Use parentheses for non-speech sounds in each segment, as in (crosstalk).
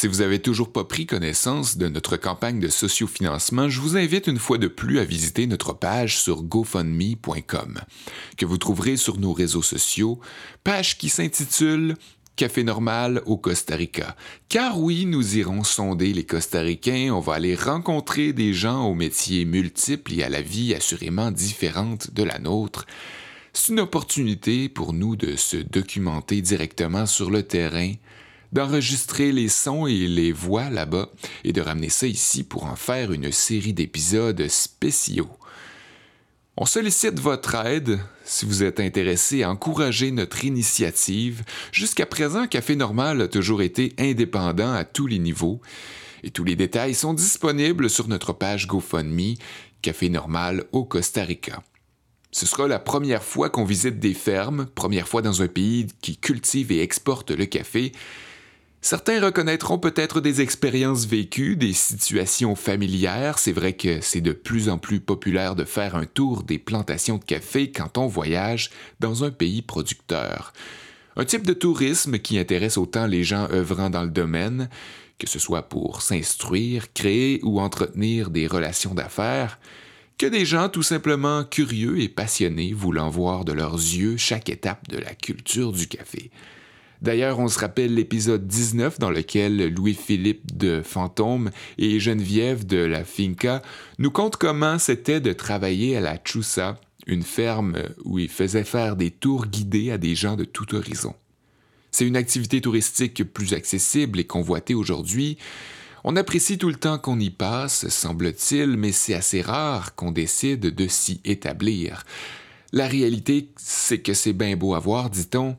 Si vous avez toujours pas pris connaissance de notre campagne de sociofinancement, je vous invite une fois de plus à visiter notre page sur gofundme.com, que vous trouverez sur nos réseaux sociaux, page qui s'intitule Café normal au Costa Rica. Car oui, nous irons sonder les Costaricains, on va aller rencontrer des gens aux métiers multiples et à la vie assurément différente de la nôtre. C'est une opportunité pour nous de se documenter directement sur le terrain, d'enregistrer les sons et les voix là-bas et de ramener ça ici pour en faire une série d'épisodes spéciaux. On sollicite votre aide si vous êtes intéressé à encourager notre initiative. Jusqu'à présent, Café Normal a toujours été indépendant à tous les niveaux et tous les détails sont disponibles sur notre page GoFundMe Café Normal au Costa Rica. Ce sera la première fois qu'on visite des fermes, première fois dans un pays qui cultive et exporte le café, Certains reconnaîtront peut-être des expériences vécues, des situations familières. C'est vrai que c'est de plus en plus populaire de faire un tour des plantations de café quand on voyage dans un pays producteur. Un type de tourisme qui intéresse autant les gens œuvrant dans le domaine, que ce soit pour s'instruire, créer ou entretenir des relations d'affaires, que des gens tout simplement curieux et passionnés voulant voir de leurs yeux chaque étape de la culture du café. D'ailleurs, on se rappelle l'épisode 19 dans lequel Louis-Philippe de Fantôme et Geneviève de la Finca nous content comment c'était de travailler à la Chusa, une ferme où ils faisaient faire des tours guidés à des gens de tout horizon. C'est une activité touristique plus accessible et convoitée aujourd'hui. On apprécie tout le temps qu'on y passe, semble-t-il, mais c'est assez rare qu'on décide de s'y établir. La réalité, c'est que c'est bien beau à voir, dit-on,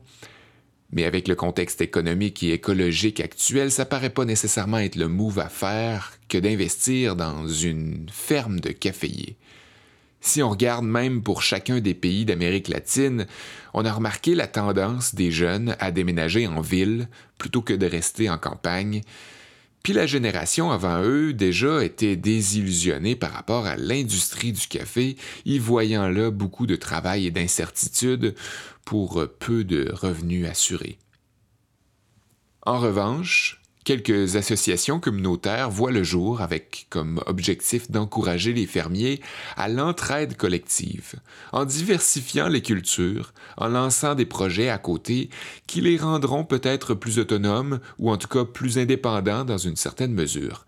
mais avec le contexte économique et écologique actuel, ça paraît pas nécessairement être le move à faire que d'investir dans une ferme de caféiers. Si on regarde même pour chacun des pays d'Amérique latine, on a remarqué la tendance des jeunes à déménager en ville plutôt que de rester en campagne, puis la génération avant eux déjà était désillusionnée par rapport à l'industrie du café, y voyant là beaucoup de travail et d'incertitude pour peu de revenus assurés. En revanche, Quelques associations communautaires voient le jour avec comme objectif d'encourager les fermiers à l'entraide collective, en diversifiant les cultures, en lançant des projets à côté qui les rendront peut-être plus autonomes ou en tout cas plus indépendants dans une certaine mesure.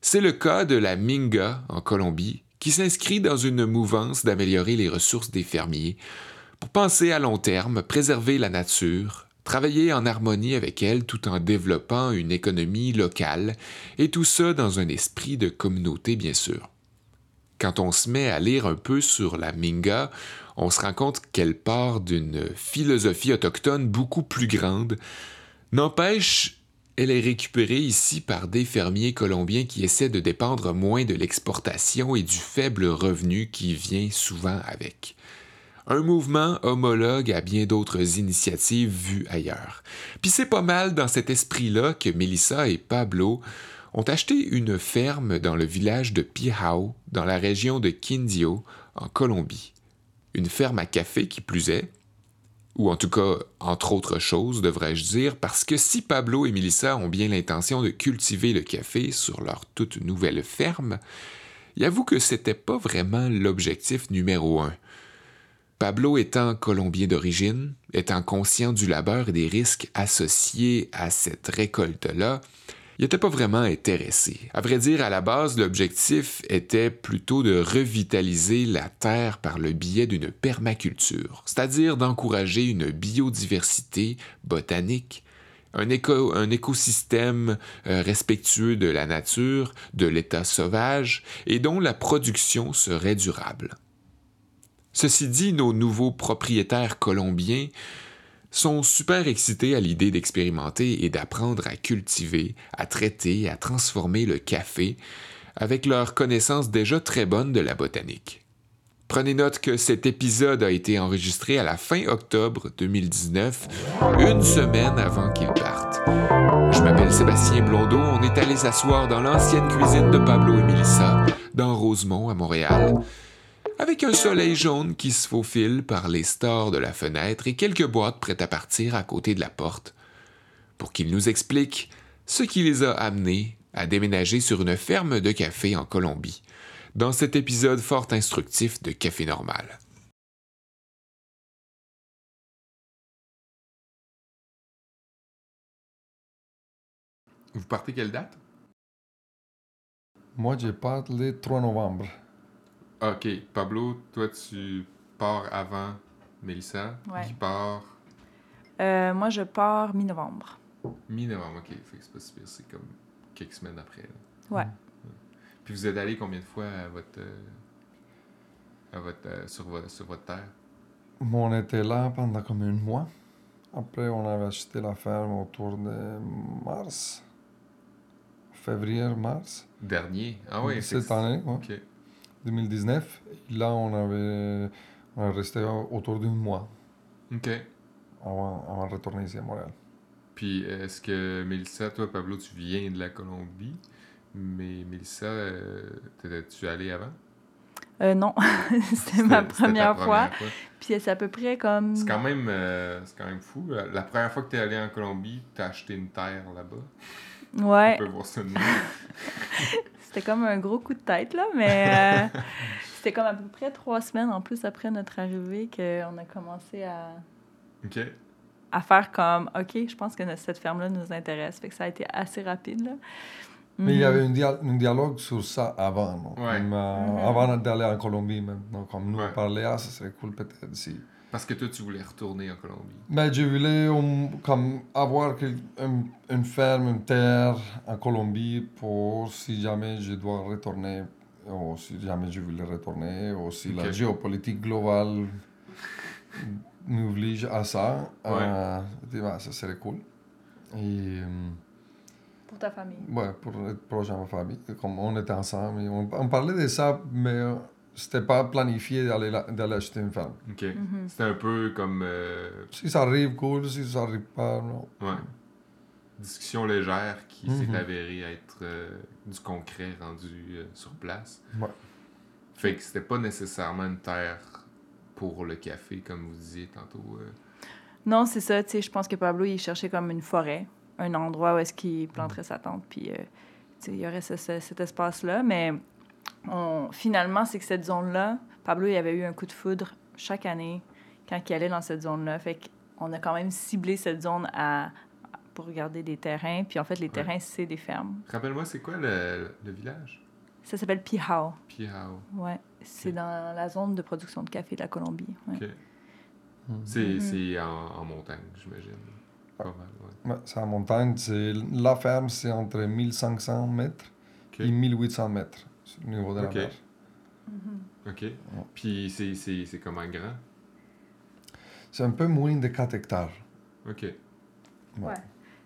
C'est le cas de la Minga en Colombie, qui s'inscrit dans une mouvance d'améliorer les ressources des fermiers pour penser à long terme, préserver la nature, travailler en harmonie avec elle tout en développant une économie locale, et tout ça dans un esprit de communauté bien sûr. Quand on se met à lire un peu sur la Minga, on se rend compte qu'elle part d'une philosophie autochtone beaucoup plus grande. N'empêche, elle est récupérée ici par des fermiers colombiens qui essaient de dépendre moins de l'exportation et du faible revenu qui vient souvent avec un mouvement homologue à bien d'autres initiatives vues ailleurs. Puis c'est pas mal dans cet esprit-là que Melissa et Pablo ont acheté une ferme dans le village de Pihao, dans la région de Quindio, en Colombie. Une ferme à café qui plus est, ou en tout cas, entre autres choses, devrais-je dire, parce que si Pablo et Melissa ont bien l'intention de cultiver le café sur leur toute nouvelle ferme, y avoue que c'était pas vraiment l'objectif numéro un. Pablo étant colombien d'origine, étant conscient du labeur et des risques associés à cette récolte-là, il n'était pas vraiment intéressé. À vrai dire, à la base, l'objectif était plutôt de revitaliser la terre par le biais d'une permaculture, c'est-à-dire d'encourager une biodiversité botanique, un, écosystème euh, respectueux de la nature, de l'état sauvage, et dont la production serait durable. Ceci dit, nos nouveaux propriétaires colombiens sont super excités à l'idée d'expérimenter et d'apprendre à cultiver, à traiter, à transformer le café avec leur connaissance déjà très bonne de la botanique. Prenez note que cet épisode a été enregistré à la fin octobre 2019, une semaine avant qu'ils partent. Je m'appelle Sébastien Blondeau, on est allé s'asseoir dans l'ancienne cuisine de Pablo et Melissa, dans Rosemont, à Montréal avec un soleil jaune qui se faufile par les stores de la fenêtre et quelques boîtes prêtes à partir à côté de la porte, pour qu'il nous explique ce qui les a amenés à déménager sur une ferme de café en Colombie, dans cet épisode fort instructif de Café Normal. Vous partez quelle date? Moi, je pars le 3 novembre. Ok, Pablo, toi tu pars avant Mélissa, Ouais. qui part Euh, moi, je pars mi-novembre. mi-novembre. Ok, fait que c'est pas si pire, c'est comme quelques semaines après. là. Ouais. Puis vous êtes allé combien de fois à votre, euh, à votre, euh, sur, votre, sur votre terre? On était là pendant comme un mois. Après, on avait acheté la ferme autour de mars. Février, mars. Dernier? Ah oui, Cette année, ouais, Ok. 2019. Et là, on avait on est resté autour d'un mois Ok. avant, avant de retourner ici à Montréal. Puis est-ce que Mélissa, toi, Pablo, tu viens de la Colombie, mais Mélissa, euh, t'étais-tu allé avant? Euh, non, (laughs) c'était ma première fois. fois. Puis c'est à peu près comme. C'est quand même, euh, c'est quand même fou. La première fois que t'es allé en Colombie, t'as acheté une terre là-bas. Ouais, On peut voir ça. (laughs) c'était comme un gros coup de tête, là, mais euh, (laughs) c'était comme à peu près trois semaines en plus après notre arrivée qu'on a commencé à, Ok. à faire comme OK, je pense que cette ferme-là nous intéresse. Fait que ça a été assez rapide, là. Mais il y Mhm. avait un, dia- un dialogue sur ça avant, non? Ouais. Comme, euh, Mhm. Avant d'aller en Colombie, même. Donc, comme nous, Ouais. on parlait, ah, ça serait cool peut-être si. Parce que toi, tu voulais retourner en Colombie. Mais je voulais um, comme avoir quel- un- une ferme, une terre en Colombie pour si jamais je dois retourner, ou si jamais je voulais retourner, ou si la géopolitique globale m'oblige à ça. euh, je dis, bah, ça serait cool. Et euh, Pour ta famille. ouais, pour être proche de ma famille, comme on était ensemble, on, on parlait de ça, mais euh, c'était pas planifié d'aller la- d'aller acheter une ferme. Ok. Mhm. C'était un peu comme. euh, Si ça arrive, cool, si ça arrive pas, non. ouais. Discussion légère qui Mhm. s'est avérée être euh, du concret rendu euh, sur place. Ouais. Fait que c'était pas nécessairement une terre pour le café, comme vous disiez tantôt. euh. Non, c'est ça. Tu sais, je pense que Pablo, il cherchait comme une forêt, un endroit où est-ce qu'il planterait sa tente, puis euh, tu sais, il y aurait ce- ce- cet espace-là. Mais on, finalement, c'est que cette zone-là, Pablo, il avait eu un coup de foudre chaque année quand il allait dans cette zone-là. Fait qu'on a quand même ciblé cette zone à, pour regarder des terrains. Puis en fait, les terrains, c'est des fermes. Rappelle-moi, c'est quoi le, le village? Ça s'appelle Pihao. Piao. Ouais. C'est dans la zone de production de café de la Colombie. ouais. Ok. Mhm. C'est Mhm. c'est en, en montagne, j'imagine. Pas mal, ouais. Ouais, c'est en montagne. C'est, la ferme, c'est entre 1500 mètres et 1800 mètres le niveau de la Ok. mer. Ok. Puis c'est- c'est c'est comment grand? C'est un peu moins de 4 hectares. Ok. Ouais. Ouais.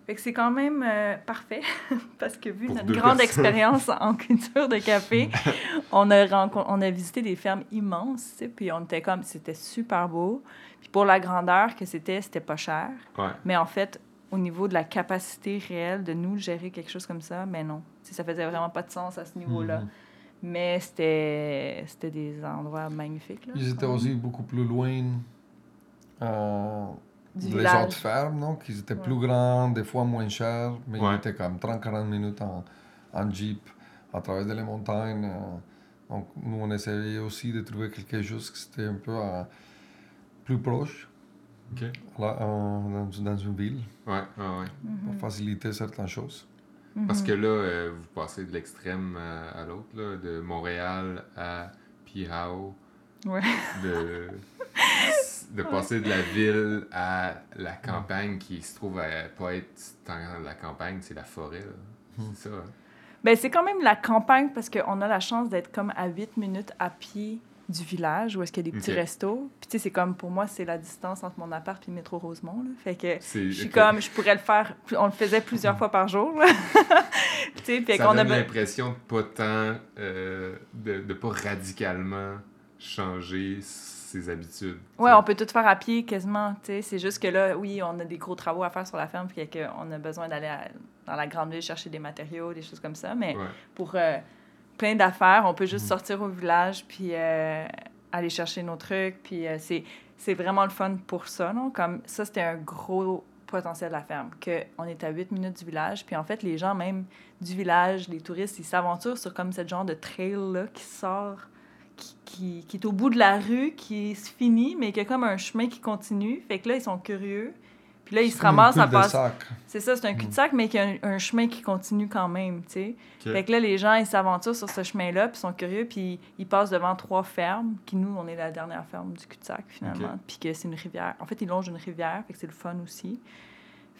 Fait que c'est quand même euh, parfait (laughs) parce que vu Pour notre grande personnes. expérience (laughs) en culture de café, (laughs) on a on a visité des fermes immenses, tu sais, puis on était comme c'était super beau. Puis pour la grandeur que c'était, c'était pas cher, Ouais. mais en fait au niveau de la capacité réelle de nous gérer quelque chose comme ça, mais non. Tu sais, ça faisait vraiment pas de sens à ce niveau-là. Mhm. Mais c'était c'était des endroits magnifiques là. Ils étaient aussi beaucoup plus loin euh, des village. autres fermes, non? Qui étaient Ouais. plus grands, des fois moins chers, mais Ouais. ils étaient comme 30-40 minutes en, en jeep à travers les montagnes. euh. donc, nous, on essayait aussi de trouver quelque chose qui était un peu euh, plus proche, là, euh, dans, dans une ville, Ouais, ouais, ouais. pour faciliter certaines choses. Parce Mhm. que là, euh, vous passez de l'extrême à, à l'autre, de Montréal à Pihao. Ouais. De, (laughs) de passer de la ville à la campagne qui se trouve à pas être tant la campagne, c'est la forêt. là. C'est ça. hein? Ben, c'est quand même la campagne parce qu'on a la chance d'être comme à 8 minutes à pied du village où est-ce qu'il y a des petits Ok. restos. Puis tu sais, c'est comme pour moi, c'est la distance entre mon appart puis le métro Rosemont. là. Fait que je suis ok. comme, je pourrais le faire, on le faisait plusieurs fois par jour. (laughs) tu sais, fait qu'on a l'impression de pas tant, euh, de, de pas radicalement changer ses habitudes. Ouais, on peut tout faire à pied quasiment, tu sais. C'est juste que là, oui, on a des gros travaux à faire sur la ferme, puis qu'on a besoin d'aller dans la grande ville chercher des matériaux, des choses comme ça. Mais Ouais. pour euh, plein d'affaires, on peut juste Mhm. sortir au village, puis euh, aller chercher nos trucs. Puis euh, c'est, c'est vraiment le fun pour ça, non? Comme ça, c'était un gros potentiel de la ferme. Que on est à 8 minutes du village. Puis en fait, les gens, même du village, les touristes, ils s'aventurent sur comme ce genre de trail-là qui sort, qui, qui, qui est au bout de la rue, qui se finit, mais qui a comme un chemin qui continue. Fait que là, ils sont curieux. Puis là, ils se C'est comme un ramassent à passer. cul-de-sac. C'est ça, c'est un cul-de-sac, mais qui a un, un chemin qui continue quand même, tu sais. Ok. Fait que là, les gens, ils s'aventurent sur ce chemin-là, puis sont curieux, puis ils passent devant trois fermes, qui nous, on est la dernière ferme du cul-de-sac, finalement. Puis que c'est une rivière. En fait, ils longent une rivière, fait que c'est le fun aussi.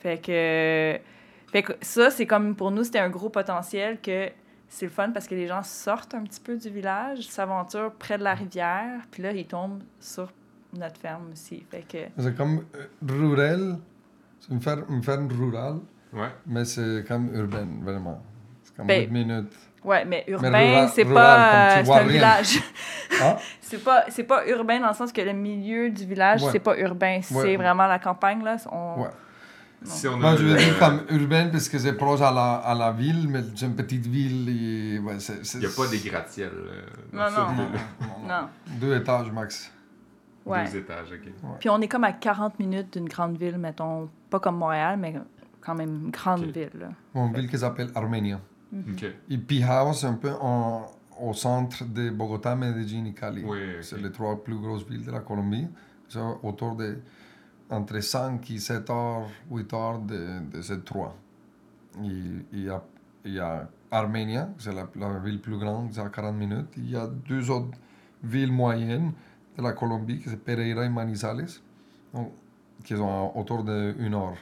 Fait que... Fait que ça, c'est comme, pour nous, c'était un gros potentiel que c'est le fun parce que les gens sortent un petit peu du village, s'aventurent près de la rivière, puis là, ils tombent sur notre ferme aussi. Fait que... C'est comme euh, rural, une ferme, une ferme rurale, Ouais. mais c'est comme urbaine, vraiment. C'est comme Ben, 8 minutes. Ouais, mais urbain, rural- c'est pas... euh, un rien. village. (laughs) (laughs) C'est pas, c'est pas urbain dans le sens que le milieu du village, Ouais. c'est pas urbain. C'est Ouais. vraiment la campagne, là. On... Ouais. Non. Si on a Moi, je veux dire comme urbaine parce que c'est proche à la, à la ville, mais c'est une petite ville et ouais, Il n'y a pas des gratte-ciels. euh, Non, non. de- Non. Deux étages max. Ouais. Deux étages, ok. Puis on est comme à 40 minutes d'une grande ville, mettons. Pas comme Montréal, mais quand même une grande ville, là. Une ville qui s'appelle Arménia. Ok. Et Pijao, c'est un peu en- au centre de Bogota, Medellín et Cali. Oui. C'est les trois plus grosses villes de la Colombie. C'est autour de entre 5 et 7 heures, 8 heures de, de ces trois. Et Il y a, il y a Arménia, c'est la, la ville plus grande, c'est à 40 minutes. Il y a deux autres villes moyennes de la Colombie, qui sont Pereira et Manizales, donc, qui sont autour de 1 heure.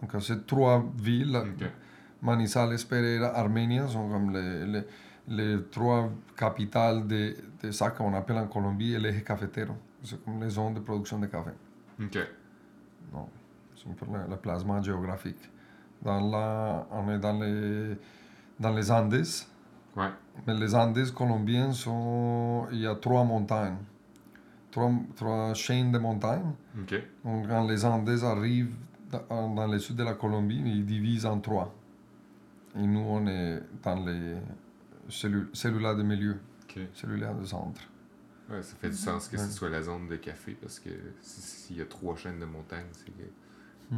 Donc, ces trois villes, Ok. Manizales, Pereira, Arménia sont comme les, les, les trois capitales de, de ça qu'on appelle en Colombie el eje cafetero. C'est comme les zones de production de café. Ok. Non, c'est peu le, le placement géographique. Dans la, on est dans les, dans les Andes, Ouais. mais les Andes colombiens sont. Il y a trois montagnes, trois, trois chaînes de montagnes. Donc, quand les Andes arrivent dans, dans le sud de la Colombie, ils divisent en trois. Et nous, on est dans les cellules, cellules de milieu, Ok. cellules de centre. Ouais, ça fait du sens que ce soit la zone de café parce que si- s'il y a trois chaînes de montagnes, c'est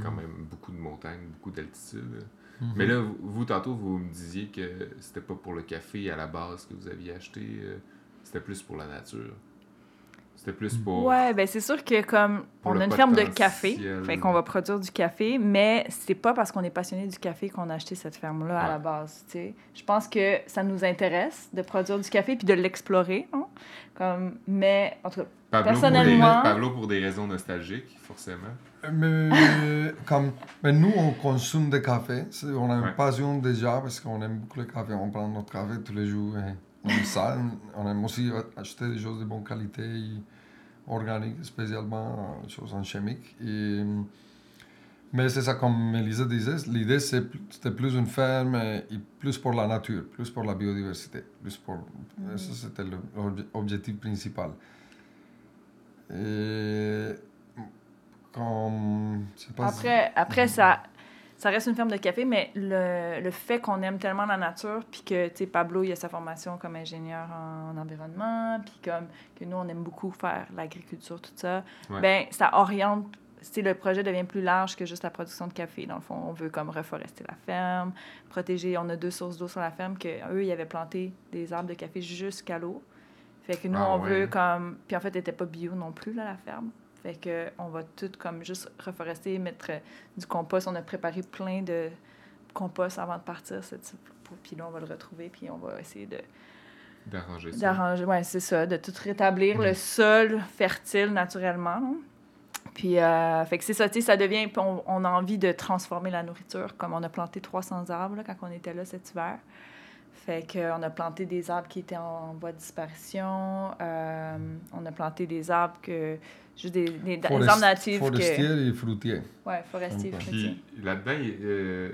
quand même beaucoup de montagnes, beaucoup d'altitude. Mhm. Mais là, vous, vous, tantôt, vous me disiez que c'était pas pour le café à la base que vous aviez acheté, euh, c'était plus pour la nature. C'était plus pour. Ouais, ben c'est sûr que comme on a une ferme de café, fait qu'on va produire du café, mais c'est pas parce qu'on est passionné du café qu'on a acheté cette ferme-là à la base, tu sais. Je pense que ça nous intéresse de produire du café puis de l'explorer, non? Comme, mais en tout cas, Pablo, personnellement- Pour des, Pablo pour des raisons nostalgiques, forcément. Mais, (laughs) comme, mais nous, on consomme du café. On a une Ouais. passion déjà parce qu'on aime beaucoup le café. On prend notre café tous les jours. et on ça. On aime aussi acheter des choses de bonne qualité, organiques, spécialement des choses en chimique. Et, mais c'est ça, comme Melissa disait, l'idée c'était plus une ferme et plus pour la nature, plus pour la biodiversité. Plus pour, Ça, c'était l'objectif principal. Et comme. si- Après, après ça, ça reste une ferme de café, mais le, le fait qu'on aime tellement la nature, puis que, tu sais, Pablo, il a sa formation comme ingénieur en, environnement, puis comme que nous, on aime beaucoup faire l'agriculture, tout ça, Ouais. ben ça oriente, sais, le projet devient plus large que juste la production de café. Dans le fond, on veut comme reforester la ferme, protéger, on a deux sources d'eau sur la ferme, que eux, ils avaient planté des arbres de café jusqu'à l'eau. Fait que nous, Ah on ouais. veut comme... Puis en fait, elle n'était pas bio non plus, là, la ferme. Fait que on va tout comme juste reforester, mettre euh, du compost. On a préparé plein de compost avant de partir. Puis là, on va le retrouver, puis on va essayer de D'arranger ça. d'arranger, ouais, c'est ça, de tout rétablir le sol fertile naturellement. Puis, euh, fait que c'est ça, tu sais, ça devient, on, on a envie de transformer la nourriture, comme on a planté 300 arbres là, quand on était là cet hiver. Fait qu'on a planté des arbres qui étaient en voie de disparition. euh, on a planté des arbres que. Juste des, des, des Forest- arbres natifs. Que, Forestier et fruitier. ouais, forestiers. Ok. fruitiers. Puis là-dedans, il- euh,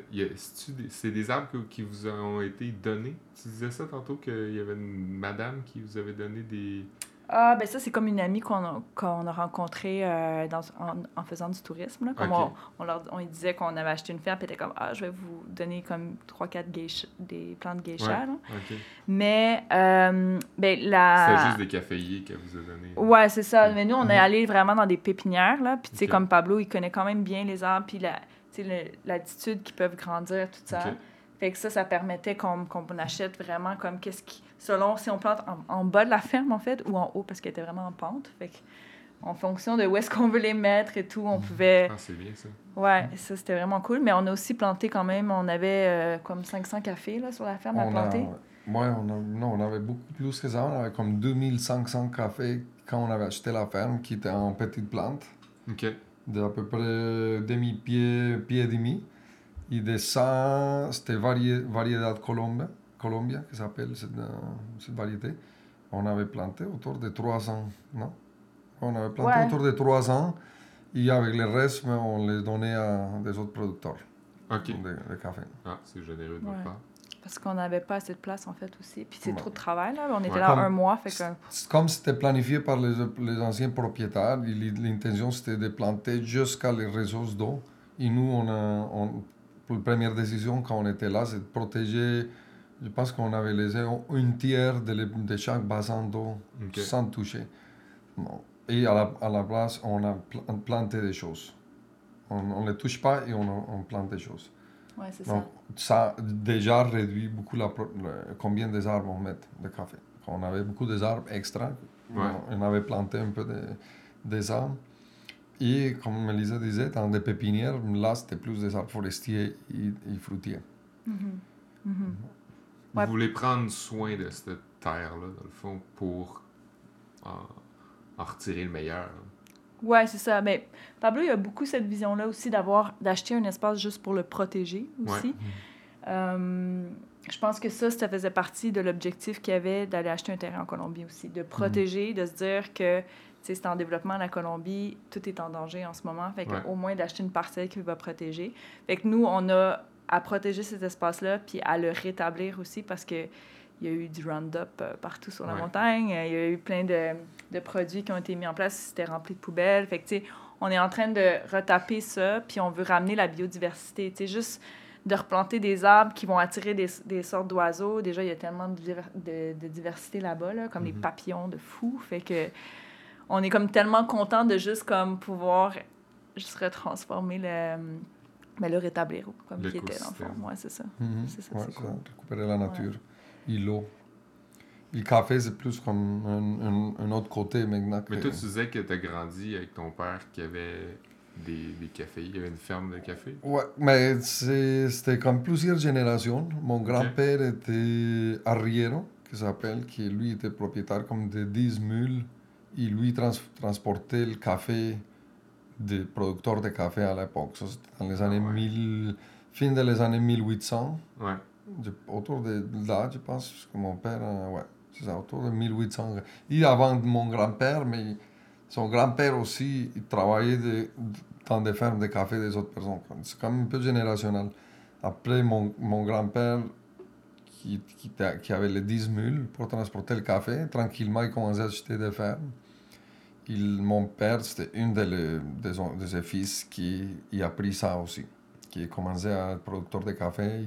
c'est des arbres que- qui vous ont été donnés? Tu disais ça tantôt qu'il y avait une madame qui vous avait donné des. Ah, ben ça, c'est comme une amie qu'on a, qu'on a rencontrée euh, dans, en, en faisant du tourisme. Là. Comme on, on leur on lui disait qu'on avait acheté une ferme, puis était comme, ah, je vais vous donner comme 3-4 geisha- des plantes geisha. Ouais. Mais, euh, ben, la. juste des caféiers qu'elle vous a donné. Ouais, c'est ça. Mais nous, on est allé vraiment dans des pépinières, là. Puis, tu sais, comme Pablo, il connaît quand même bien les arbres. Puis, la... l'altitude qui peuvent grandir, tout ça. Fait que ça, ça permettait qu'on qu'on achète vraiment comme qu'est-ce qui. Selon si on plante en, en bas de la ferme, en fait, ou en haut, parce qu'elle était vraiment en pente. Fait que, en fonction de où est-ce qu'on veut les mettre et tout, on pouvait. Ah, c'est bien ça. Ouais, ça, c'était vraiment cool. Mais on a aussi planté quand même, on avait euh, comme 500 cafés là, sur la ferme à On a, planter. ouais, on, a, non, on avait beaucoup plus que ça. On avait comme 2500 cafés quand on avait acheté la ferme, qui était en petite plante, OK. d'à peu près demi-pied, pied et demi. Et de ça, c'était varié, variété Colombia, Colombia, qui s'appelle cette, euh, cette variété. On avait planté autour de 300, non? On avait planté Ouais. autour de 300. Et avec le reste, mais on les donnait à des autres producteurs OK. de, de café. Ah, c'est généreux de Ouais. part. Parce qu'on n'avait pas assez de place, en fait, aussi. Puis c'est Ouais. trop de travail, là. On était Ouais. là Comme- un mois, fait que... Comme c'était planifié par les, les anciens propriétaires, l'intention c'était de planter jusqu'à les ressources d'eau. Et nous, on a, on- pour la première décision quand on était là, c'est de protéger, je pense qu'on avait laissé une tiers de, les- de chaque bassin d'eau sans toucher. Bon. Et à la, à la place, on a pl- planté des choses. On ne les touche pas et on, on plante des choses. Ouais, c'est Donc, ça. ça a déjà réduit beaucoup la, le- combien des arbres on met de café. On avait beaucoup d'arbres extra. Ouais. On avait planté un peu de, des arbres. Et comme Melissa disait, dans des pépinières, là, c'était plus des arbres forestiers et, et fruitiers. Mhm. Mhm. Vous Ouais. voulez prendre soin de cette terre-là, dans le fond, pour en, en retirer le meilleur. là. Ouais, c'est ça. Mais Pablo, il y a beaucoup cette vision-là aussi d'avoir d'acheter un espace juste pour le protéger aussi. Euh, je pense que ça, ça faisait partie de l'objectif qu'il y avait d'aller acheter un terrain en Colombie aussi, de protéger, de se dire que c'est en développement la Colombie, tout est en danger en ce moment. Fait que Ouais. au moins d'acheter une parcelle qui va protéger. Fait que nous, on a à protéger cet espace-là, puis à le rétablir aussi parce que il y a eu du Roundup euh, partout sur la Ouais. montagne. Il y a eu plein de, de produits qui ont été mis en place. C'était rempli de poubelles. Fait que, tu sais, on est en train de retaper ça, puis on veut ramener la biodiversité. Tu sais, juste de replanter des arbres qui vont attirer des, des sortes d'oiseaux. Déjà, il y a tellement de, de, de diversité là-bas, là, comme les Mhm. papillons de fou. Fait que on est comme tellement content de juste comme pouvoir juste retransformer le... Mais le rétablir comme qui était dans le fond. Ouais, c'est ça. Mhm. C'est ça, Ouais, c'est ça, cool. récupérer la nature et l'eau. Le café, c'est plus comme un, un- un autre côté maintenant. Mais que- toi, tu disais que tu as grandi avec ton père qui avait des, des cafés. Il y avait une ferme de café? Ouais, mais c'est- c'était comme plusieurs générations. Mon grand-père était arriero, qui s'appelle, qui lui était propriétaire comme de 10 mules. Et lui trans- transportait le café des producteurs de café à l'époque. Ça, c'était dans les années Ah ouais. 1000, fin des années 1800. Ouais. Je- autour de là, je pense que mon père, euh, ouais, c'est ça, autour de 1800. Et avant mon grand-père, mais son grand-père aussi, il travaillait de- dans des fermes de café des autres personnes. C'est quand même un peu générationnel. Après, mon, mon grand-père, qui, qui, qui avait les 10 mules pour transporter le café, tranquillement, il commençait à acheter des fermes. Il, mon père, c'était une de, les- de, son- de ses fils qui y a pris ça aussi, qui a commencé à être producteur de café.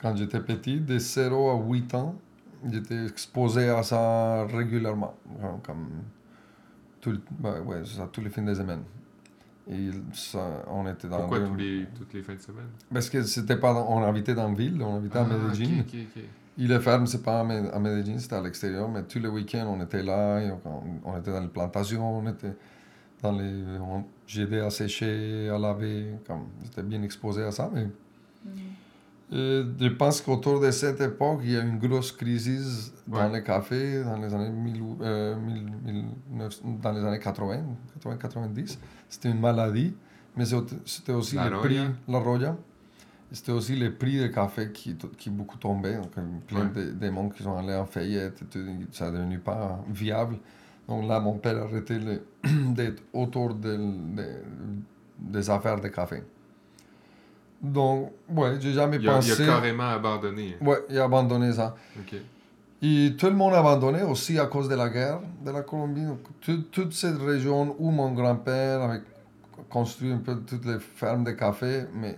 Quand j'étais petit, de 0 à 8 ans, j'étais exposé à ça régulièrement, hein, comme tout, ben, ouais, ça, tous les fins de semaine. Et ça, on était dans Pourquoi des- tous les, toutes les fins de semaine? Parce que c'était pas on habitait dans la ville, on habitait à Ah, Medellín. ok, ok, ok. Et les fermes, c'est pas à Med- à Medellín, c'était à l'extérieur, mais tous les week-ends, on était là, et on, on était dans les plantations, on était dans les... J'aidais à sécher, à laver, comme, j'étais bien exposé à ça, mais... Euh, je pense qu'autour de cette époque, il y a une grosse crise dans Ouais. les cafés dans les années, 1000 ou- euh, 1000 1900 dans les années 80, 80-90. C'était une maladie, mais c'était aussi La le roya. prix, la roya. C'était aussi le prix des cafés qui, qui beaucoup tombaient. Donc, plein Ouais. de, de monde qui sont allés en faillite, ça n'est devenu pas viable. Donc là, mon père a arrêté (clears throat) d'être autour de- de- des affaires de café. Donc, ouais, j'ai jamais Il a, il pensé. a carrément abandonné. Ouais, il a abandonné ça. Ok. Et tout le monde a abandonné aussi à cause de la guerre de la Colombie. Donc, tout- toute cette région où mon grand-père avait construit un peu toutes les fermes de café, mais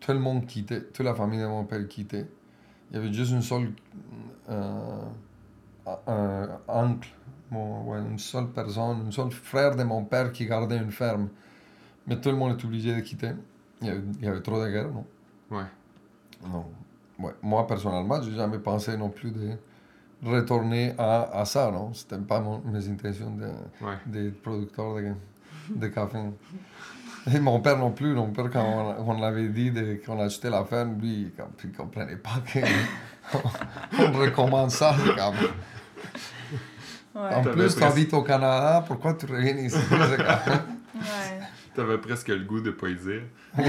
tout le monde quittait, toute la famille de mon père quittait. Il y avait juste une seule euh, un oncle, mon- une seule personne, un seul frère de mon père qui gardait une ferme. Mais tout le monde est obligé de quitter. Il y avait, il y avait trop de guerres, non? Ouais. Non. Ouais. Moi, personnellement, j'ai jamais pensé non plus de retourner à, à ça, non? C'était pas mon- mes intentions de, Ouais. producteur de, de café. Et mon père non plus. Mon père, quand on, on l'avait dit qu'on achetait la ferme, lui, il ne comprenait pas qu'on (laughs) recommence ça. c'est comme- Ouais. En plus, tu presque- habites au Canada, pourquoi tu reviens ici Ouais. T'avais presque le goût de pas y dire. Ouais,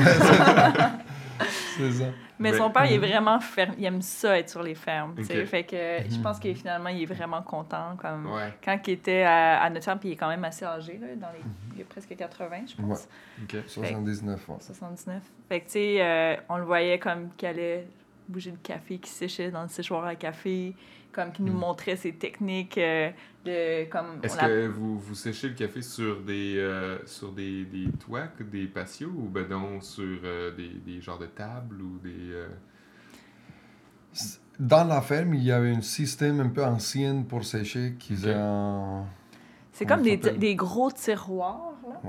c'est ça. Mais, Mais- son père, il est vraiment ferme. Il aime ça, être sur les fermes. Fait que je pense que finalement, il est vraiment content. Comme Ouais. quand il était à, à notre ferme, puis il est quand même assez âgé, là, dans les, il a presque 80, je pense. Ok. 79 ans. 79. Fait que, tu sais, euh, on le voyait comme qu'il allait bouger le café, qui séchait dans le séchoir à café, comme qu'il nous Mm. montrait ses techniques euh, de... Comme Est-ce que vous, vous séchez le café sur des euh, sur des, des toits, des patios, ou ben non, sur euh, des, des genres de tables ou des. euh, Dans la ferme, il y avait un système un peu ancien pour sécher qui faisait un... C'est comme des, des gros tiroirs, là.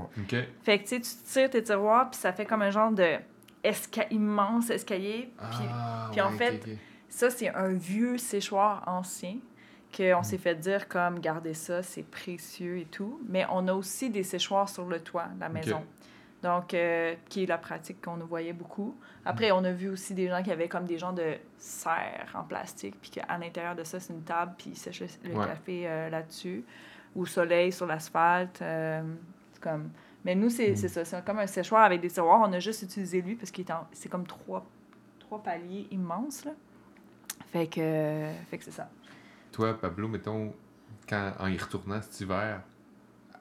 Fait que, tu sais, tu tires tes tiroirs, puis ça fait comme un genre de esca- immense escalier. Puis Ah, puis en fait, ça, c'est un vieux séchoir ancien qu'on s'est fait dire comme, gardez ça, c'est précieux et tout. Mais on a aussi des séchoirs sur le toit de la maison. Donc, euh, qui est la pratique qu'on voyait beaucoup. Après, on a vu aussi des gens qui avaient comme des gens de serre en plastique, puis qu'à l'intérieur de ça, c'est une table, puis ils séchaient le Ouais. café euh, là-dessus. Ou soleil, sur l'asphalte. euh, comme... Mais nous, c'est c'est ça. C'est comme un séchoir avec des tiroirs. On a juste utilisé lui parce qu'il est en- c'est comme trois, trois paliers immenses. Là. Fait que, fait que c'est ça. Toi, Pablo, mettons, quand, en y retournant cet hiver,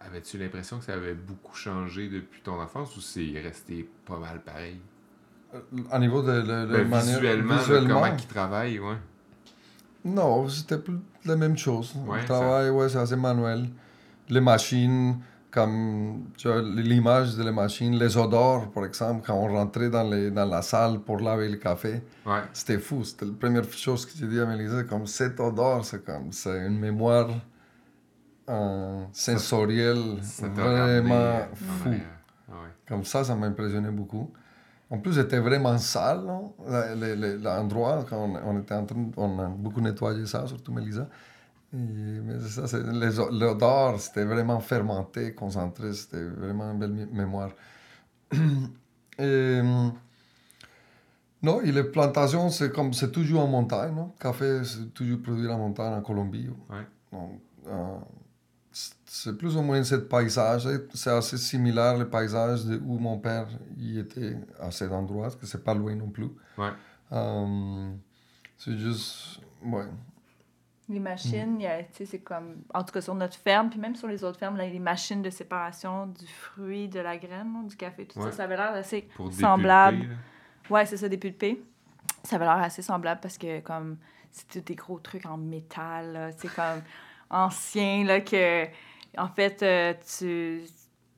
avais-tu l'impression que ça avait beaucoup changé depuis ton enfance ou c'est resté pas mal pareil? À niveau de, de- de Ben, manière- visuellement, comment ils travaillent, ouais. Non, c'était plus la même chose. Ouais, le travail, ouais, c'est assez manuel. Les machines, comme tu l'image de les machines, les odeurs, par exemple, quand on rentrait dans, les, dans la salle pour laver le café, Ouais. c'était fou. C'était la première chose que j'ai dit à Mélissa, comme cette odeur, c'est comme, c'est une mémoire euh, sensorielle Ça vraiment fou. ouais, ouais. Comme ça, ça m'impressionnait beaucoup. En plus, c'était vraiment sale? La- L'endroit, quand on, on était en train, on a beaucoup nettoyé ça, surtout Mélissa. Mais ça, c'est- l'odeur, c'était vraiment fermenté, concentré, c'était vraiment une belle mé- mémoire. (clears throat) et, non, et les plantations, c'est comme, c'est toujours en montagne, non? Café, c'est toujours produit en montagne, en Colombie. Ouais. Donc, euh, c'est plus ou moins ce paysage. C'est assez similaire, le paysage de où mon père y était à cet endroit, parce que c'est pas loin non plus. Ouais. Euh, c'est juste. Ouais. Les machines, a, tu sais, c'est comme... En tout cas, sur notre ferme, puis même sur les autres fermes, là, les machines de séparation du fruit, de la graine, non, du café, tout Ouais. ça, ça avait l'air assez Pour semblable. dépulper. Ouais, c'est ça, des pulpés. Ça avait l'air assez semblable parce que, comme, c'était des gros trucs en métal, c'est comme ancien, là, que, en fait, euh, tu.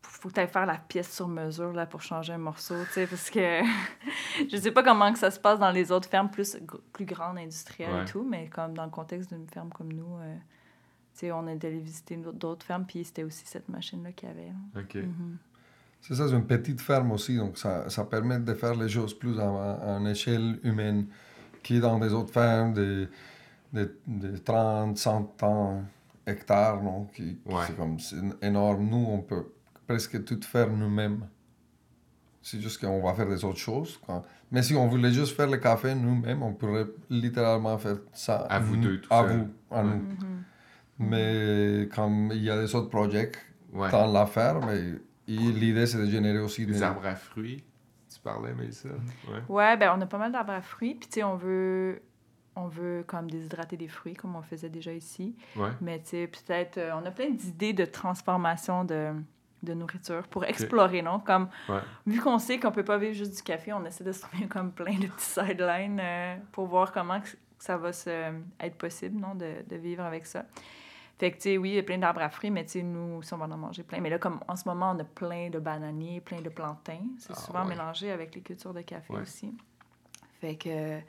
Faut que tu ailles faire la pièce sur mesure, là, pour changer un morceau, tu sais, parce que (laughs) je sais pas comment que ça se passe dans les autres fermes plus, plus grandes, industrielles Ouais. et tout, mais comme dans le contexte d'une ferme comme nous, euh, tu sais, on est allé visiter d'autres- fermes, puis c'était aussi cette machine-là qu'il y avait. là. Ok. Mhm. C'est ça, c'est une petite ferme aussi, donc ça, ça permet de faire les choses plus à, à une échelle humaine, qui est dans des autres fermes de, de, de 30, 100 ans, hectares, non? Qui, qui- Ouais. c'est comme, c'est énorme. Nous, on peut presque tout faire nous-mêmes. C'est juste qu'on va faire des autres choses. quoi. Mais si on voulait juste faire le café nous-mêmes, on pourrait littéralement faire ça. À vous nous- deux, tout À seul. vous, à Ouais. nous. Mhm. Mais comme il y a des autres projets Ouais. dans la ferme, et, et l'idée c'est de générer aussi Des des, arbres à fruits, tu parlais, Mélissa? Ouais. Ouais, ben on a pas mal d'arbres à fruits. Puis, tu sais, on veut, on veut comme déshydrater des fruits, comme on faisait déjà ici. Ouais. Mais, tu sais, peut-être, euh, on a plein d'idées de transformation de, de nourriture pour explorer, non? Comme, Ouais. vu qu'on sait qu'on peut pas vivre juste du café, on essaie de se trouver comme plein de petits sidelines euh, pour voir comment ça va se, être possible, non? De, de vivre avec ça. Fait que, tu sais, oui, il y a plein d'arbres à fruits, mais tu sais, nous aussi, on va en manger plein. Mais là, comme en ce moment, on a plein de bananiers, plein de plantains. C'est Ah, souvent ouais. mélangé avec les cultures de café Ouais. aussi. Fait que,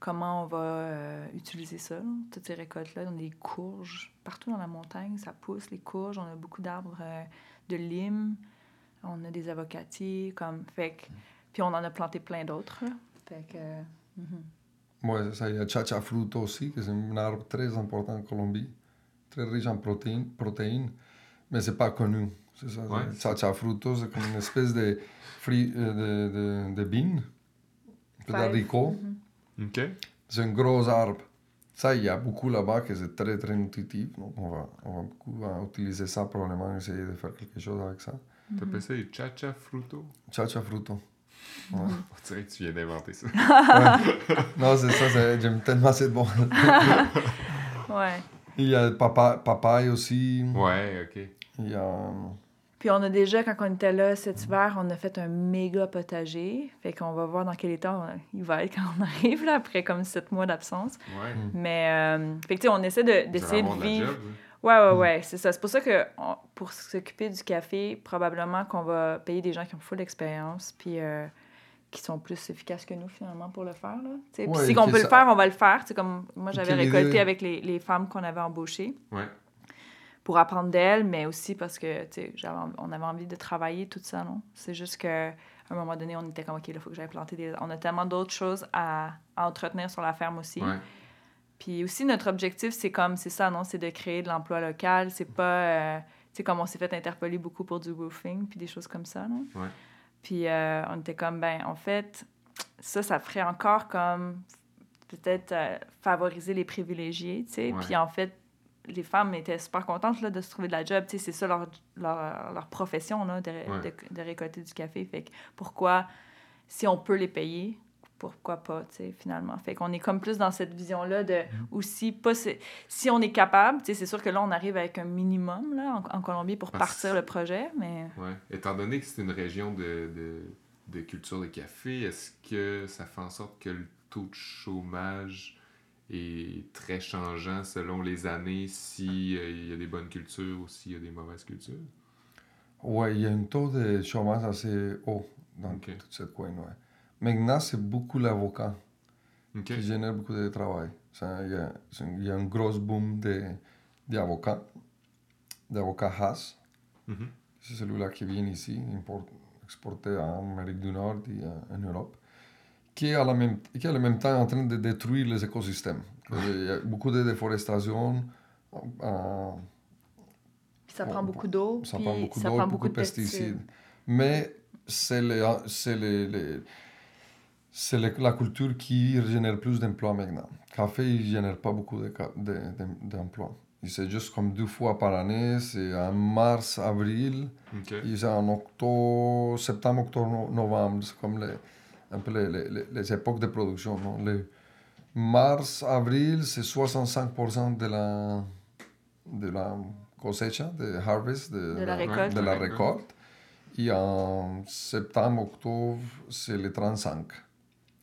comment on va euh, utiliser ça, là, toutes ces récoltes-là? On a des courges. Partout dans la montagne, ça pousse, les courges. On a beaucoup d'arbres euh, de lime. On a des avocatiers. Comme, fait que, Puis on en a planté plein d'autres. Fait que... mhm. Ouais, ça, il y a Chacha Fruto aussi, qui est un arbre très important en Colombie, très riche en protéines, protéines mais c'est pas connu. C'est ça. Ouais. Chacha Fruto, c'est comme une espèce de, fruit, euh, de, de, de bean, de Fève. haricot. Mhm. OK. C'est un gros arbre. Ça, il y a beaucoup là-bas que c'est très, très nutritif. Donc, on va, on va beaucoup euh, utiliser ça, probablement, essayer de faire quelque chose avec ça. T'appelles ça les Chacha Fruto? Chacha Fruto. Ouais. On dirait que tu viens d'inventer ça. non, c'est ça, c'est- j'aime tellement cette bon. Ouais. Il y a le papa, papaye aussi. Ouais, OK. Il y a. Puis on a déjà, quand on était là cet hiver, on a fait un méga potager. Fait qu'on va voir dans quel état on- il va être quand on arrive, là, après comme sept mois d'absence. Ouais. Mais, euh, fait que, tu sais, on essaie de- d'essayer de la vivre... job, hein? Ouais, ouais, ouais, c'est ça. C'est pour ça que on- pour s'occuper du café, probablement qu'on va payer des gens qui ont full expérience, puis euh, qui sont plus efficaces que nous, finalement, pour le faire. Là. Puis si on peut le faire, on va le faire. Tu sais, comme moi, j'avais récolté avec les, les femmes qu'on avait embauchées Ouais. Pour apprendre d'elles, mais aussi parce que, tu sais, on avait envie de travailler tout ça, non? C'est juste qu'à un moment donné, on était comme, OK, il faut que j'aille planter des... On a tellement d'autres choses à, à entretenir sur la ferme aussi. Ouais. Puis aussi, notre objectif, c'est comme, c'est ça, non? C'est de créer de l'emploi local. C'est pas, euh, tu sais, comme on s'est fait interpeller beaucoup pour du roofing, puis des choses comme ça, non? Ouais. Puis euh, on était comme, ben, en fait, ça, ça ferait encore comme, peut-être, euh, favoriser les privilégiés, tu sais. Puis en fait, les femmes étaient super contentes, là, de se trouver de la job, c'est ça leur, leur, leur profession, là, de, Ouais. de, de récolter du café. Fait que pourquoi, si on peut les payer, pourquoi pas, finalement? Fait qu'on est comme plus dans cette vision-là de aussi, pas, si on est capable, c'est sûr que là, on arrive avec un minimum, là, en, en Colombie pour Parce- partir le projet, mais... Ouais. Étant donné que c'est une région de, de, de culture de café, est-ce que ça fait en sorte que le taux de chômage est très changeant selon les années, s'il y a des bonnes cultures ou s'il y a des mauvaises cultures? Ouais, il y a un taux de chômage assez haut dans toute cette coin. Ouais. Maintenant, c'est beaucoup l'avocat qui génère beaucoup de travail. Ça, Il y, a, il y a un gros boom d'avocats, d'avocats Haas. Mhm. C'est celui-là qui vient ici, import- exporté en Amérique du Nord et euh, en Europe, qui est, à la même, qui est en même temps en train de détruire les écosystèmes. Il y a beaucoup de déforestation, euh, ça prend beaucoup d'eau, ça prend beaucoup d'eau, prend beaucoup de pesticides. Mais c'est la culture qui génère plus d'emplois maintenant. Café, il ne génère pas beaucoup de ca- de- de- d'emplois. C'est juste comme deux fois par année, c'est en mars, avril, OK. et c'est en octobre, septembre, octobre, no- novembre. C'est comme les, un peu les, les- les- les époques de production. non? Les mars, avril, c'est 65% de la, de la cosecha, de harvest, de, De la récolte. de la récolte. Et en septembre, octobre, c'est les 35.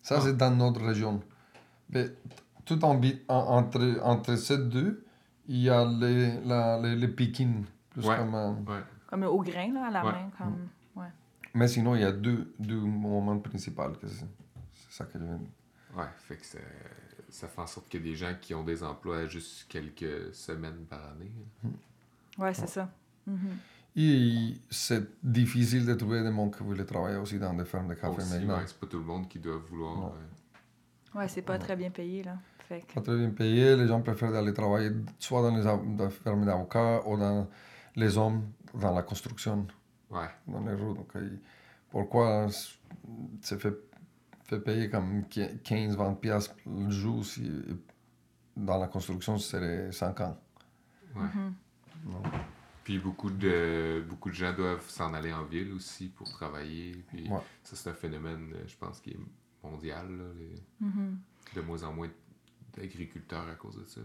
Ça, Ah. c'est dans notre région. Mais tout en, en- entre, entre ces deux, il y a les, la, les, les piquines. Plus Ouais. comme, euh, Ouais. Comme au grain, là, à la Ouais. main. Comme... Mais sinon, il y a deux, deux moments principaux. C'est ça que je Ouais, fait que ça, ça fait en sorte qu'il y a des gens qui ont des emplois juste quelques semaines par année. Ouais, c'est ça. Mhm. Et c'est difficile de trouver des gens qui veulent travailler aussi dans des fermes de café Aussi, maintenant. ouais, c'est pas tout le monde qui doit vouloir. Non. euh, Ouais, c'est pas très bien payé, là. Fait que... Pas très bien payé, les gens préfèrent aller travailler soit dans les dans les fermes d'avocats ou dans les hommes dans la construction, ouais. dans les routes. Donc, il- pourquoi s- c'est fait, fait payer comme 15-20 piastres le jour si dans la construction c'est 5 ans? ouais. Mhm. Puis beaucoup de, beaucoup de gens doivent s'en aller en ville aussi pour travailler. Puis Ouais. ça, c'est un phénomène, euh, je pense, qui est mondial. là, les- Mhm. de moins en moins d'agriculteurs à cause de ça.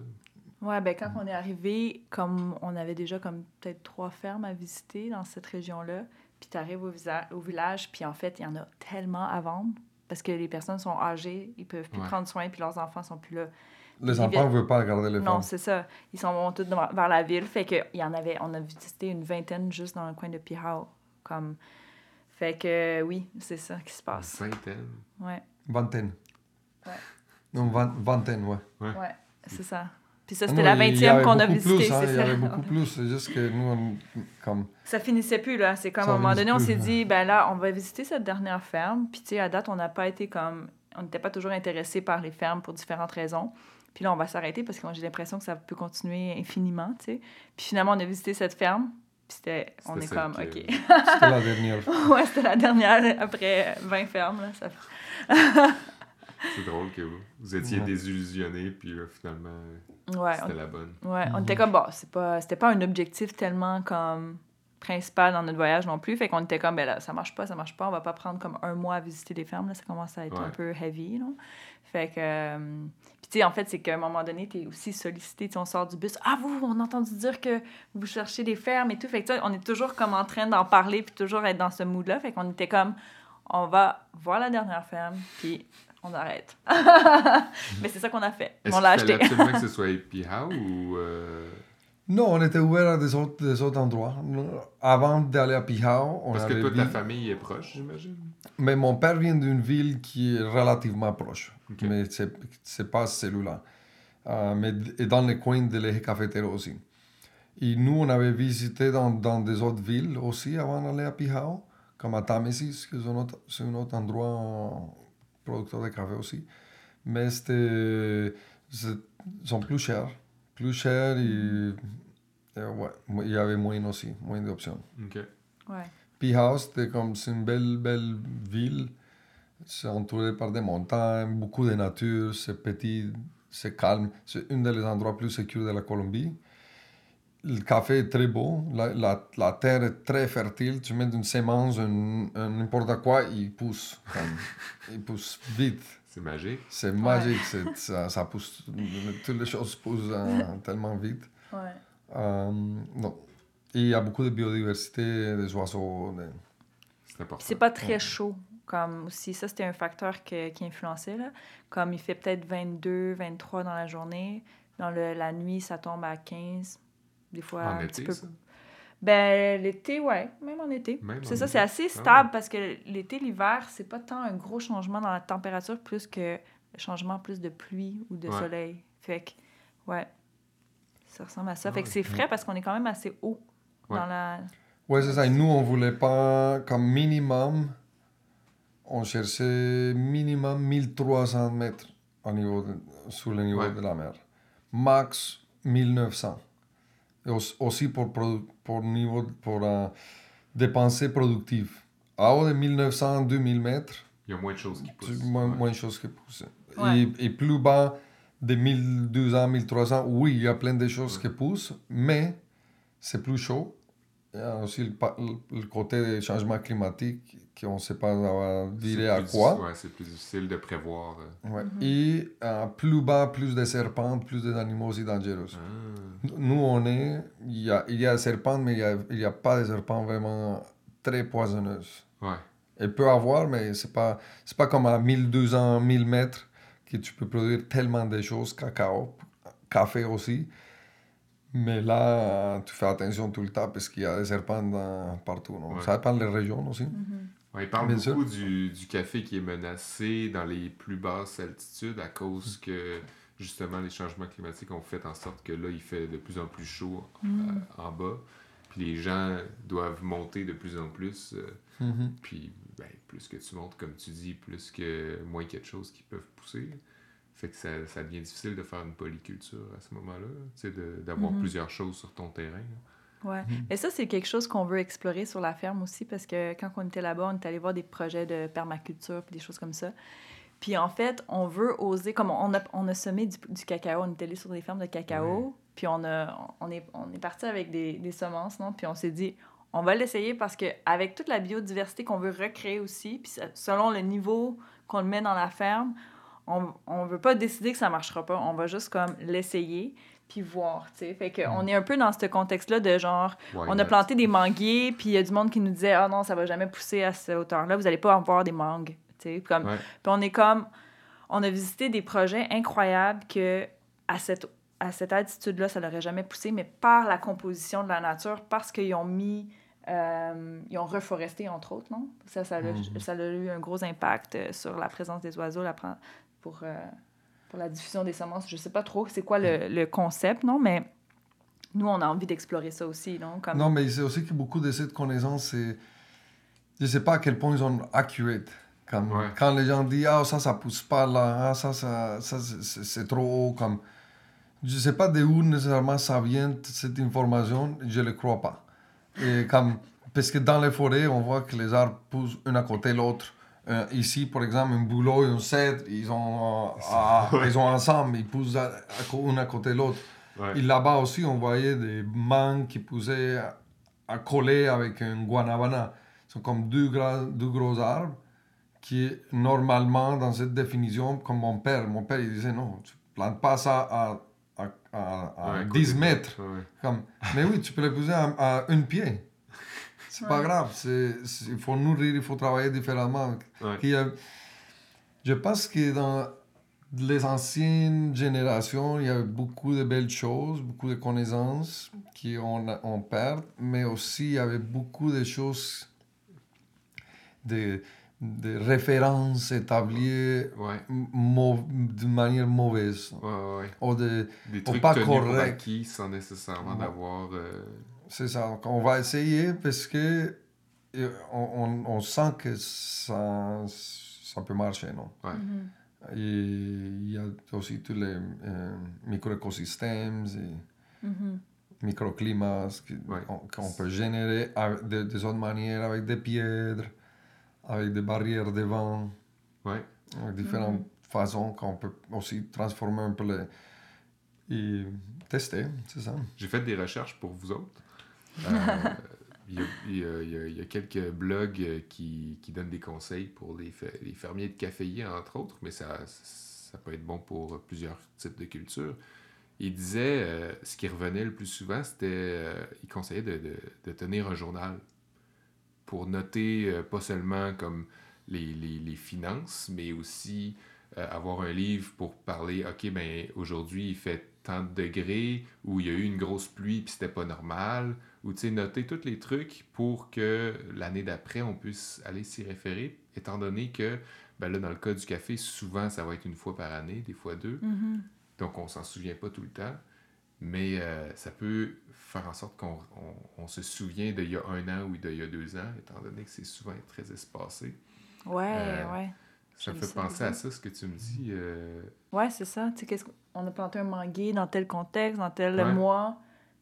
Ouais, ben quand on est arrivé, comme on avait déjà comme peut-être trois fermes à visiter dans cette région-là, puis tu arrives au, village, puis en fait, il y en a tellement à vendre parce que les personnes sont âgées, ils peuvent plus Ouais. prendre soin, puis leurs enfants sont plus là. Les Ils enfants ne veulent pas garder les Non, c'est ça. Ils sont tous vers la ville. Fait que il y en avait, on a visité une vingtaine juste dans le coin de Pihao. Comme... Fait que oui, c'est ça qui se passe. Vingtaine? Ouais, Vingtaine. Ouais. Non, vingt- vingtaine, ouais. ouais, c'est ça. Puis ça, c'était la il y 20e avait qu'on a beaucoup visité. plus, hein, c'est il y ça. avait beaucoup plus. C'est juste que nous, on, comme, Ça finissait plus, là. C'est comme Ça à un moment donné, on s'est dit, ben là, on va visiter cette dernière ferme. Puis, tu sais, à date, on n'a pas été comme. On n'était pas toujours intéressé par les fermes pour différentes raisons. Puis là, on va s'arrêter parce que j'ai l'impression que ça peut continuer infiniment, tu sais. Puis finalement, on a visité cette ferme. Puis c'était. On est comme, OK. c'était la dernière. (laughs) ouais, c'était la dernière après 20 fermes, là. Ça... (laughs) C'est drôle que vous, vous étiez Ouais. désillusionné, puis là, finalement, Ouais, c'était on, la bonne. ouais, on Mhm. était comme, bon, c'est pas, c'était pas un objectif tellement comme principal dans notre voyage non plus. Fait qu'on était comme, ben là, ça marche pas, ça marche pas. On va pas prendre comme un mois à visiter des fermes, là. Ça commence à être Ouais. un peu heavy, là. Fait que... euh, Puis, tu sais, en fait, c'est qu'à un moment donné, tu es aussi sollicité. Tu sais, on sort du bus. Ah, vous, on a entendu dire que vous cherchez des fermes et tout. Fait que, tu sais, on est toujours comme en train d'en parler puis toujours être dans ce mood-là. Fait qu'on était comme, on va voir la dernière ferme, puis on arrête. (laughs) Mais c'est ça qu'on a fait. On l'a acheté. absolument que ce (laughs) soit Pihao ou... euh, Non, on était ouvert à des autres, des autres endroits. Avant d'aller à Pihao, on Parce que ta vu- famille est proche, j'imagine? Mais mon père vient d'une ville qui est relativement proche. Ok. Mais c'est c'est pas celui-là. Euh, mais et dans les coins de l'Eje Cafetero aussi. Et nous, on avait visité dans, dans des autres villes aussi avant d'aller à Pijao, comme à Tamesis, qui est un autre, c'est un autre endroit producteur de café aussi. Mais c'était, c'est- ils sont plus chers. Plus chers et, et ouais, il y avait moins aussi, moins d'options. OK. Ouais. Pihao, c'était comme c'est une belle, belle ville. C'est entouré par des montagnes, beaucoup de nature, c'est petit, c'est calme. C'est un des endroits plus sécurs de la Colombie. Le café est très beau, la, la, la terre est très fertile. Tu mets une semence, un, un n'importe quoi, il pousse. comme, (laughs) il pousse vite. C'est magique. C'est magique, c'est- (laughs) ça, ça pousse. Toutes les choses poussent euh, (laughs) tellement vite. Ouais. Euh, non. Et il y a beaucoup de biodiversité, des oiseaux. des- C'est important. C'est pas très chaud, comme aussi. Ça, c'était un facteur que- qui influençait, là. Comme il fait peut-être 22, 23 dans la journée. Dans le- la nuit, ça tombe à 15. Des fois, En un été, petit peu. ça? Ben, l'été, ouais. Même en été. C'est ça, c'est assez Ah stable parce que l'été, l'hiver, c'est pas tant un gros changement dans la température plus que le changement plus de pluie ou de Ouais. soleil. Fait que, ouais. Ça ressemble à ça. Ah fait que c'est frais parce qu'on est quand même assez haut Ouais. dans la. Ouais, c'est ça. Et nous, on voulait pas, comme minimum, on cherchait minimum 1300 mètres au niveau de- sur le niveau Ouais. de la mer. Max 1900. Aussi pour, pour niveau, pour euh, dépenser productive. À haut de 1900, 2000 mètres, Il y a moins de choses qui poussent. moins, Ouais. moins de choses qui poussent. Ouais. Et, et plus bas de 1200, 1300, oui, il y a plein de choses qui poussent, mais c'est plus chaud. Il y a aussi le, pa- le- le côté des changements climatiques qu'on ne sait pas virer à quoi. Ouais, c'est plus difficile de prévoir. euh. Ouais. Et euh, plus bas, plus de serpents, plus d'animaux aussi dangereux. Ah. Nous, on est, il y a, il y a des serpents, mais il n'y a, il y a pas de serpents vraiment très poisonneux. Ouais. Elle peut avoir, mais c'est pas, c'est pas comme à 1200, 1000 mètres que tu peux produire tellement de choses, cacao, café aussi. Mais là, tu fais attention tout le temps parce qu'il y a des serpents dans- partout. non? Ouais. Ça dépend des régions aussi. Ouais, il parle Bien beaucoup du, du café qui est menacé dans les plus basses altitudes à cause que justement les changements climatiques ont fait en sorte que là il fait de plus en plus chaud euh, en bas. Puis les gens doivent monter de plus en plus. euh, Mhm. puis ben, plus que tu montes, comme tu dis, plus que moins qu'il y a de choses qui peuvent pousser. Fait que ça, ça devient difficile de faire une polyculture à ce moment-là. Tu sais, de- d'avoir Mhm. plusieurs choses sur ton terrain. là. Ouais. Et ça, c'est quelque chose qu'on veut explorer sur la ferme aussi parce que quand on était là-bas, on est allé voir des projets de permaculture puis des choses comme ça. Puis en fait, on veut oser, comme on a, on a semé du, du cacao, on est allé sur des fermes de cacao, puis on, a, on est, on est parti avec des, des semences, non? Puis on s'est dit, on va l'essayer parce que avec toute la biodiversité qu'on veut recréer aussi, puis selon le niveau qu'on le met dans la ferme, on ne veut pas décider que ça marchera pas, on va juste comme l'essayer puis voir, tu sais. Fait que on est un peu dans ce contexte-là de genre, Why on a not? planté des manguiers, puis il y a du monde qui nous disait Ah non, ça va jamais pousser à cette hauteur-là, vous n'allez pas avoir des mangues. tu sais. Comme... Puis on est comme. On a visité des projets incroyables que à cette, à cette altitude-là, ça n'aurait jamais poussé, mais par la composition de la nature, parce qu'ils ont mis. euh, ils ont reforesté, entre autres, non? Ça, ça, a, Mhm. ça a eu un gros impact euh, sur la présence des oiseaux la, pour, euh, pour la diffusion des semences. Je sais pas trop c'est quoi le, le, concept, non? Mais nous, on a envie d'explorer ça aussi, non? Comme... Non, mais c'est aussi que beaucoup de cette connaissance, c'est... Je sais pas à quel point ils sont accurate. Comme, Ouais. Quand les gens disent « Ah, ça, ça pousse pas là. Ah, ça, ça, ça c'est- trop haut. » Comme... Je sais pas de où nécessairement ça vient, cette information. Je ne le crois pas. Et comme... Parce que dans les forêts, on voit que les arbres poussent un à côté de l'autre. Euh, ici, par exemple, un bouleau et un cèdre, ils, ont, euh, à- (laughs) ils sont ensemble, ils poussent à, à un à côté de l'autre. Ouais. Et là-bas aussi, on voyait des mangues qui poussaient à, coller avec un guanabana. Ce sont comme deux, gros- deux gros arbres qui, normalement, dans cette définition, comme mon père, mon père, il disait non, tu plantes pas ça à, à, à- Ouais, à 10 côté de mètres. Comme, mais oui, tu peux les pousser à, à un pied. C'est pas Ouais. grave. c'est- c'est- il faut nourrir, il faut travailler différemment. Ouais. Il y a- je pense que dans les anciennes générations, il y avait beaucoup de belles choses, beaucoup de connaissances qu'on on perd, mais aussi il y avait beaucoup de choses, de, de références établies Ouais. mau- d'une manière mauvaise. Ouais, ouais, ouais. Ou de, Des Ou trucs pas correct. acquis sans nécessairement Ouais. d'avoir... euh, C'est ça. Donc, on va essayer parce que euh, on, on, on sent que ça, ça peut marcher, non? Ouais. Mhm. Et il y a aussi tous les euh, micro-écosystèmes et Mhm. microclimats Ouais. qu'on qu'on peut générer avec de, des autres manières, avec des pierres, avec des barrières de vent, Ouais. avec différentes façons qu'on peut aussi transformer un peu les... et tester, c'est ça. J'ai fait des recherches pour vous autres. Il y, a, quelques blogs euh, qui, qui donnent des conseils pour les, les fermiers de caféiers, entre autres, mais ça, ça peut être bon pour plusieurs types de cultures. Il disait, euh, ce qui revenait le plus souvent, c'était, euh, il conseillait de, de- tenir un journal pour noter euh, pas seulement comme les, les- les finances, mais aussi avoir un livre pour parler, OK, ben aujourd'hui il fait tant de degrés, ou il y a eu une grosse pluie puis c'était pas normal, ou tu sais, noter tous les trucs pour que l'année d'après on puisse aller s'y référer, étant donné que, ben là, dans le cas du café, souvent ça va être une fois par année, des fois deux, Mhm. donc on s'en souvient pas tout le temps, mais euh, ça peut faire en sorte qu'on on- on se souvient d'il y a un an ou d'il y a deux ans, étant donné que c'est souvent très espacé. Ouais, Euh, ouais. Ça me fait penser à ça, ce que tu me dis. euh, Ouais, c'est ça. Tu sais, qu'est-ce qu'on a planté un manguier dans tel contexte, dans tel Ouais. mois.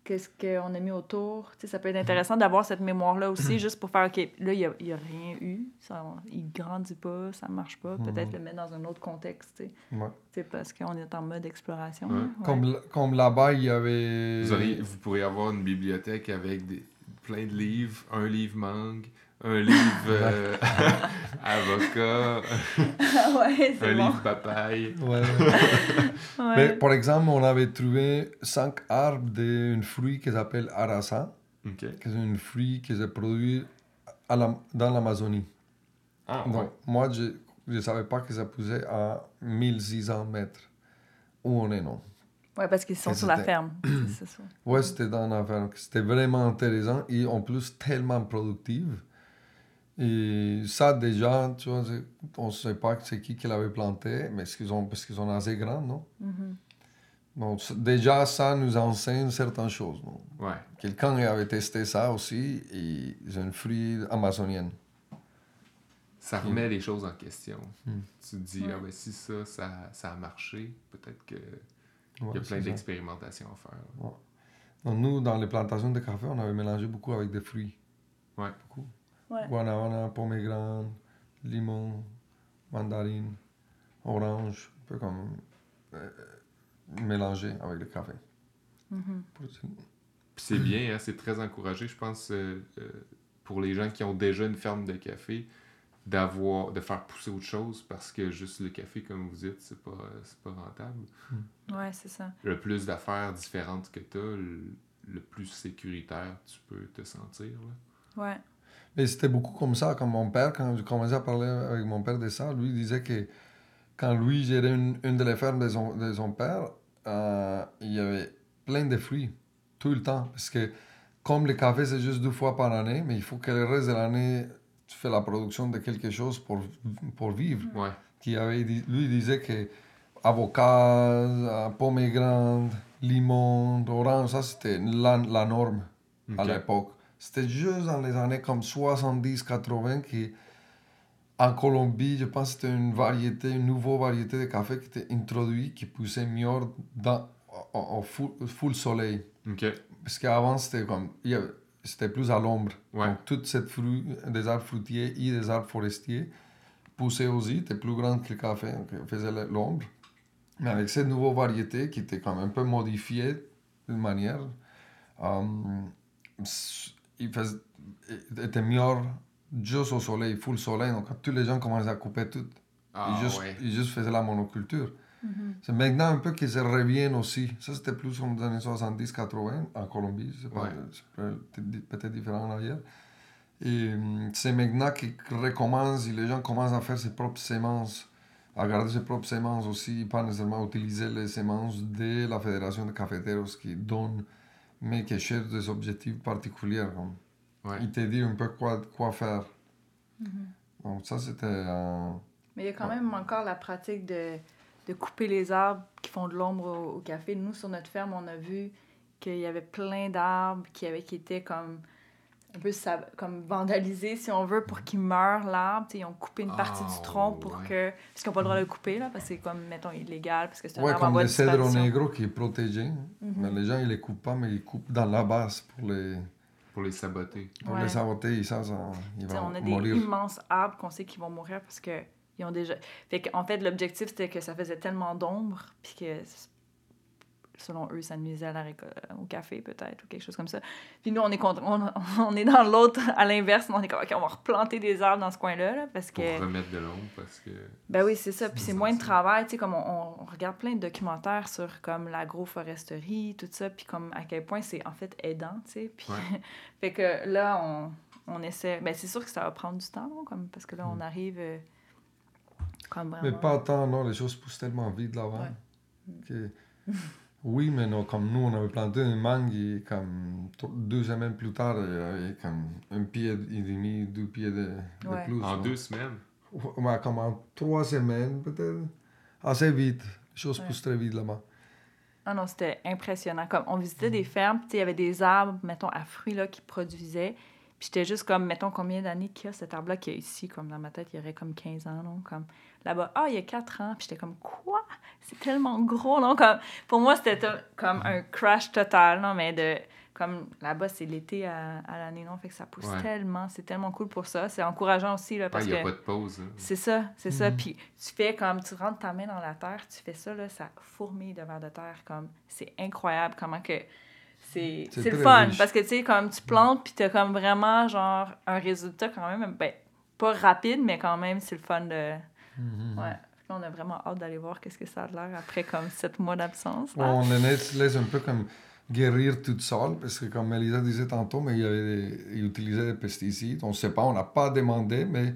Qu'est-ce qu'on a mis autour? Tu sais, ça peut être intéressant d'avoir cette mémoire-là aussi, juste pour faire, OK, là, il n'y a, il y a rien eu. Ça, il grandit pas, ça marche pas. Peut-être le mettre dans un autre contexte, tu sais. Ouais. Tu sais, parce qu'on est en mode exploration. Ouais. hein. Ouais. Comme, l- comme là-bas, il y avait... Vous, auriez- vous pourriez avoir une bibliothèque avec des, plein de livres, un livre mangue, un livre euh, (laughs) avocat, (laughs) ouais, un c'est bon. livre papaye. Ouais. Ouais. (laughs) Mais, par exemple, on avait trouvé cinq arbres d'un fruit qui s'appelle arasa, qui est un fruit qui se produit à la- dans l'Amazonie. Ah, Donc, ouais. moi, je ne savais pas que ça poussait à 1600 mètres. Où on est, non? Ouais, parce qu'ils sont Et sur la ferme. (clears throat) Ouais, c'était dans la ferme. C'était vraiment intéressant et en plus tellement productive. Et ça, déjà, tu vois, on ne sait pas c'est qui qui l'avait planté, mais qu'ils ont, parce qu'ils sont assez grands, non? Mhm. Donc, c- déjà, ça nous enseigne certaines choses, non? Ouais. Quelqu'un avait testé ça aussi et c'est un fruit amazonien. Ça remet les choses en question. Mm. Tu te dis, Ouais. ah ben si ça, ça, ça a marché, peut-être qu'il Ouais, y a plein d'expérimentations à faire. Donc, nous, dans les plantations de café, on avait mélangé beaucoup avec des fruits. Ouais. Beaucoup. Ouais. Guanabana, pomegranate, limon, mandarine, orange, un peu comme euh, mélangé avec le café. Puis c'est bien, hein, c'est très encouragé, je pense, euh, euh, pour les gens qui ont déjà une ferme de café, d'avoir de faire pousser autre chose parce que juste le café, comme vous dites, c'est pas, euh, c'est pas rentable. Ouais, c'est ça. Le plus d'affaires différentes que tu as, le, le plus sécuritaire tu peux te sentir. Là. Ouais. Et c'était beaucoup comme ça, comme mon père, quand j'ai commencé à parler avec mon père de ça, lui disait que quand lui gérait une, une de les fermes de son, de son père, euh, il y avait plein de fruits, tout le temps. Parce que comme le café, c'est juste deux fois par année, mais il faut que le reste de l'année, tu fais la production de quelque chose pour, pour vivre. Ouais, Qui avait, lui disait que avocat, euh, pomegranate, limon, orange, ça c'était la, la norme à l'époque. C'était juste dans les années comme 70-80 qui, en Colombie, je pense que c'était une variété, une nouvelle variété de café qui était introduite, qui poussait mieux dans, au, full, full soleil. Parce qu'avant, c'était comme, il y avait- c'était plus à l'ombre. Ouais. Donc, toutes ces fruits, des arbres fruitiers et des arbres forestiers poussaient aussi, étaient plus grands que le café, donc ils faisaient le- l'ombre. Mais avec cette nouvelle variété qui était quand même un peu modifiée d'une manière, euh, il faisait, il était mieux juste au soleil, full soleil. Donc, tous les gens commençaient à couper tout. Ah, ils, juste, ouais. ils juste faisaient la monoculture. C'est maintenant un peu qu'ils se reviennent aussi. Ça, c'était plus comme dans les années 70-80 en Colombie. C'est pas- Ouais. c'est peut-être différent ailleurs. Et c'est maintenant qu'ils recommencent et les gens commencent à faire ses propres semences, à garder ses propres semences aussi, pas nécessairement utiliser les semences de la Fédération de Cafeteros qui donne, mais qui cherchent des objectifs particuliers. comme. Ouais. Ils te disent un peu quoi, quoi faire. Donc ça, c'était... euh, Mais il y a quand Ouais. même encore la pratique de, de couper les arbres qui font de l'ombre au, au café. Nous, sur notre ferme, on a vu qu'il y avait plein d'arbres qui, avaient, qui étaient comme un peu comme vandalisés, si on veut, pour qu'ils meurent, l'arbre. Ils ont coupé une partie Ah, du tronc pour ouais. que... Parce qu'ils n'ont pas le droit de le couper, là, parce que c'est comme, mettons, illégal, parce que c'est un Ouais, arbre comme le cèdre négro qui est protégé. Mhm. Mais les gens, ils les coupent pas, mais ils coupent dans la base pour les, Pour les saboter. pour Ouais. les saboter. Et ça, ça ils Tu sais, vont on a des mourir. immenses arbres qu'on sait qu'ils vont mourir parce que ils ont déjà. Fait en fait, l'objectif c'était que ça faisait tellement d'ombre, puis que selon eux, ça nuisait à la réco- au café peut-être ou quelque chose comme ça. Puis nous, on est contre... on, (laughs) on est dans l'autre (laughs) à l'inverse, on est comme ok, on va replanter des arbres dans ce coin-là là, parce Pour que. remettre de l'ombre parce que. Ben oui, c'est ça. Puis c'est moins de travail, tu sais, comme on, on- regarde plein de documentaires sur comme l'agroforesterie, tout ça, puis comme à quel point c'est en fait aidant, tu sais. Puis Ouais. (laughs) fait que là, on, on essaie. Ben c'est sûr que ça va prendre du temps, comme parce que là, on Mm. arrive euh, comme vraiment. Mais pas tant, non, les choses poussent tellement vite là-bas. Ouais. que- Oui, mais non, comme nous, on avait planté une mangue et comme deux semaines plus tard, il y avait comme un pied et demi, deux pieds de, de Ouais. plus. En ouais. deux semaines? Ouais, comme en trois semaines peut-être. Assez vite. Les choses Ouais. poussent très vite là-bas. Ah non, c'était impressionnant. Comme on visitait des fermes, puis tu sais, il y avait des arbres, mettons, à fruits là, qui produisaient. Puis j'étais juste comme, mettons, combien d'années qu'il y a cet arbre-là qui est ici, comme dans ma tête, il y aurait comme 15 ans, non? Comme là-bas, ah, il y a 4 ans. Puis j'étais comme, quoi? C'est tellement gros, non? Comme, pour moi, c'était comme un crash total, non? Mais de, comme là-bas, c'est l'été à, à l'année, non? Fait que ça pousse Ouais. tellement. C'est tellement cool pour ça. C'est encourageant aussi, là, parce il n'y a que. pas de pause. hein. C'est ça, c'est ça. Mhm. Puis tu fais comme, tu rentres ta main dans la terre, tu fais ça, là, ça fourmille de vers de terre. Comme, c'est incroyable comment que c'est, le fun. riche. Parce que, tu sais, comme tu plantes, puis t'as comme vraiment, genre, un résultat quand même, ben, pas rapide, mais quand même, c'est le fun de... Mhm. Ouais. On a vraiment hâte d'aller voir qu'est-ce que ça a l'air après comme sept mois d'absence. Ouais, on les laisse, laisse un peu comme guérir toute seule, parce que comme Elisa disait tantôt, mais il, y avait des- il utilisait des pesticides. On ne sait pas, on n'a pas demandé, mais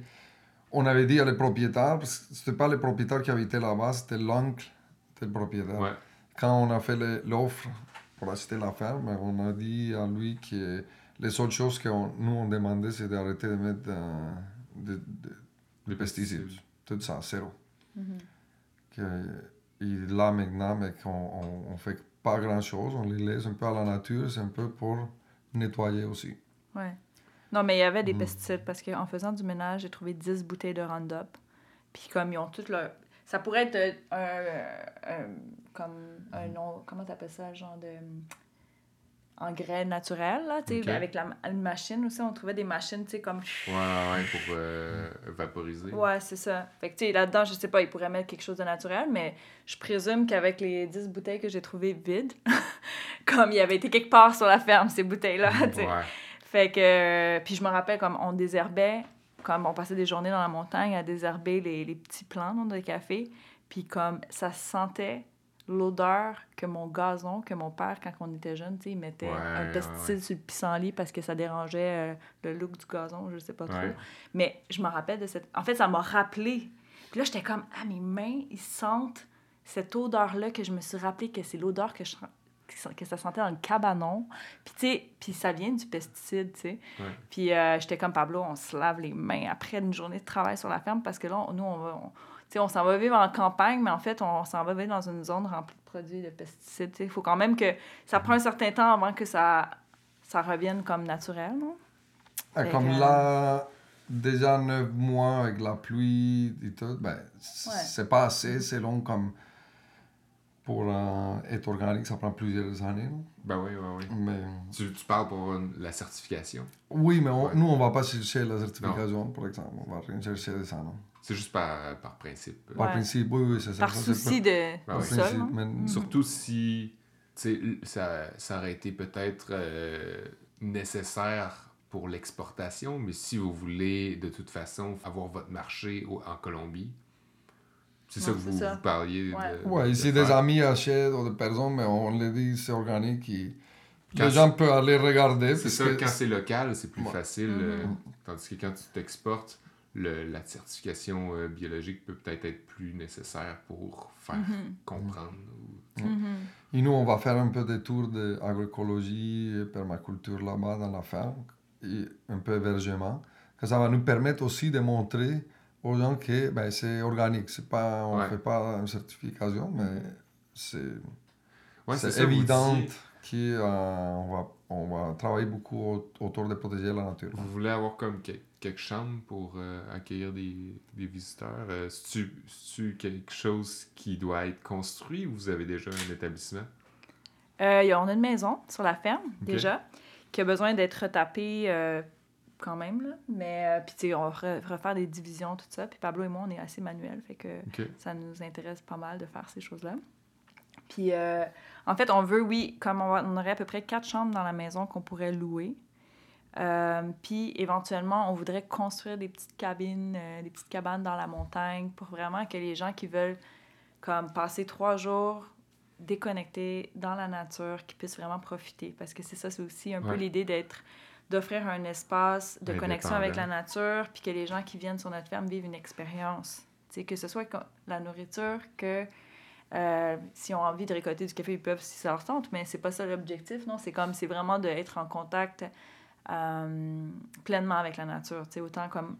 on avait dit à les propriétaires, parce que ce n'était pas les propriétaires qui habitaient là-bas, c'était l'oncle del propriétaire. Ouais. Quand on a fait le- l'offre pour acheter la ferme, on a dit à lui que les seules choses que on- nous on demandait, c'est d'arrêter de mettre euh, de- de- Les des pesticides. Tout ça, zéro. Mhm. Que, et là maintenant, mais qu'on on, on fait pas grand chose, on les laisse un peu à la nature, c'est un peu pour nettoyer aussi. Ouais. Non, mais il y avait des Mhm. pesticides parce qu'en faisant du ménage, j'ai trouvé 10 bouteilles de Roundup. Puis comme ils ont toutes leur... Ça pourrait être euh, un... un- comme un nom... Comment t'appelles ça? Genre de... Engrais naturel, là, tu sais. Ok. Avec la, une machine aussi, on trouvait des machines, tu sais, comme... Ouais, ouais, pour euh, vaporiser. Ouais, c'est ça. Fait que, tu sais, là-dedans, je sais pas, ils pourraient mettre quelque chose de naturel, mais je présume qu'avec les 10 bouteilles que j'ai trouvées vides, (laughs) comme il avait été quelque part sur la ferme, ces bouteilles-là, (laughs) tu sais. Ouais. Fait que. euh, Puis je me rappelle, comme on désherbait, comme on passait des journées dans la montagne à désherber les, les petits plants dans le café. Puis comme ça sentait l'odeur que mon gazon, que mon père, quand on était jeune, il mettait Ouais, un pesticide ouais. sur le pissenlit parce que ça dérangeait euh, le look du gazon, je sais pas trop. Mais je me rappelle de cette. En fait, ça m'a rappelé. Puis là, j'étais comme, ah, mes mains, ils sentent cette odeur-là que je me suis rappelé que c'est l'odeur que, je... que ça sentait dans le cabanon. Puis, tu sais, puis ça vient du pesticide, tu sais. Ouais. Puis, euh, j'étais comme Pablo, on se lave les mains après une journée de travail sur la ferme parce que là, on- nous, on va. on- sais, on s'en va vivre en campagne, mais en fait, on s'en va vivre dans une zone remplie de produits de pesticides. Il faut quand même que ça prend un certain temps avant que ça, ça revienne comme naturel, non? Ah, comme que- là, déjà neuf mois avec la pluie et tout, ben, Ouais. c'est pas assez, c'est long comme pour euh, être organique, ça prend plusieurs années. non? Ben oui, oui, oui. Mais, Tu, tu parles pour une- la certification. oui, mais on- Ouais. nous, on va pas chercher la certification, par exemple. On va rien chercher de ça, non? C'est juste par, par principe. Par Ouais. principe, oui, oui, c'est ça. Par ça, souci pas- de, du oui. sol, principe, non? mais- Surtout si ça, ça aurait été peut-être euh, nécessaire pour l'exportation, mais si vous voulez de toute façon avoir votre marché au- en Colombie, c'est ça que vous, ça. vous parliez Ouais. de. Ouais, de faire. des amis achètent ou des personnes, mais on les dit c'est organique, et Quand les gens peuvent aller regarder. C'est parce ça, que quand c'est local, c'est plus Ouais. facile. Mhm. euh, tandis que quand tu t'exportes, le- la certification euh, biologique peut peut-être être plus nécessaire pour faire Mhm. comprendre. ou- Mhm. Et nous, on va faire un peu des tours d'agroécologie et permaculture là-bas dans la ferme, et un peu hébergement. Ça va nous permettre aussi de montrer aux gens que ben, c'est organique. C'est pas, on ne Ouais. fait pas une certification, mais c'est Ouais, évident qu'on va, on va travailler beaucoup au- autour de protéger la nature. Vous voulez avoir comme que- quelques chambres pour euh, accueillir des, des visiteurs? Euh, C'est-tu quelque chose qui doit être construit ou vous avez déjà un établissement? Euh, on a une maison sur la ferme, déjà, qui a besoin d'être retapée euh, quand même. Là. Mais, euh, puis, tu sais, on va re- refaire des divisions, tout ça. Puis Pablo et moi, on est assez manuels, fait que ça nous intéresse pas mal de faire ces choses-là. Puis, euh, en fait, on veut, oui, comme on, va- on aurait à peu près quatre chambres dans la maison qu'on pourrait louer. Euh, puis, éventuellement, on voudrait construire des petites cabines, des petites cabanes dans la montagne pour vraiment que les gens qui veulent comme passer trois jours déconnectés dans la nature, qui puissent vraiment profiter. Parce que c'est ça, c'est aussi un peu l'idée d'être d'offrir un espace de connexion avec la nature, puis que les gens qui viennent sur notre ferme vivent une expérience. Que ce soit la nourriture, que euh, s'ils ont envie de récolter du café, ils peuvent si ça leur tente, mais c'est pas ça l'objectif, non? C'est comme, c'est vraiment d'être en contact euh, pleinement avec la nature. Autant comme,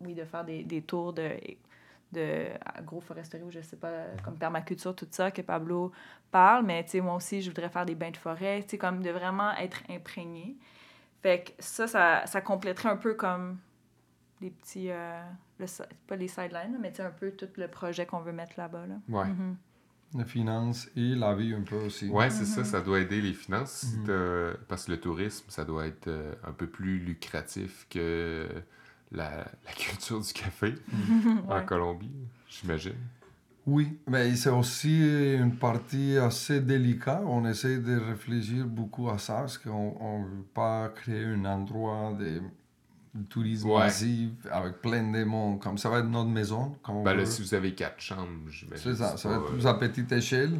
oui, de faire des, des tours de, de agroforesterie ou je sais pas, comme permaculture, tout ça, que Pablo parle, mais tu sais, moi aussi, je voudrais faire des bains de forêt, tu sais, comme de vraiment être imprégné. Fait que ça, ça, ça compléterait un peu comme les petits, euh, le pas les sidelines, mais tu sais, un peu tout le projet qu'on veut mettre là-bas, là. Ouais. Mhm. Les finances et la vie un peu aussi. Ouais, c'est ça, ça doit aider les finances. Mhm. t'as- Parce que le tourisme, ça doit être euh, un peu plus lucratif que la, la culture du café (laughs) en Ouais. Colombie, j'imagine. Oui, mais c'est aussi une partie assez délicate. On essaie de réfléchir beaucoup à ça parce qu'on ne veut pas créer un endroit de tourisme Ouais. massif avec plein de monde. Comme ça va être notre maison. Comme Ben là, si vous avez quatre chambres, j'imagine. C'est ça, ça va être euh, plus à petite échelle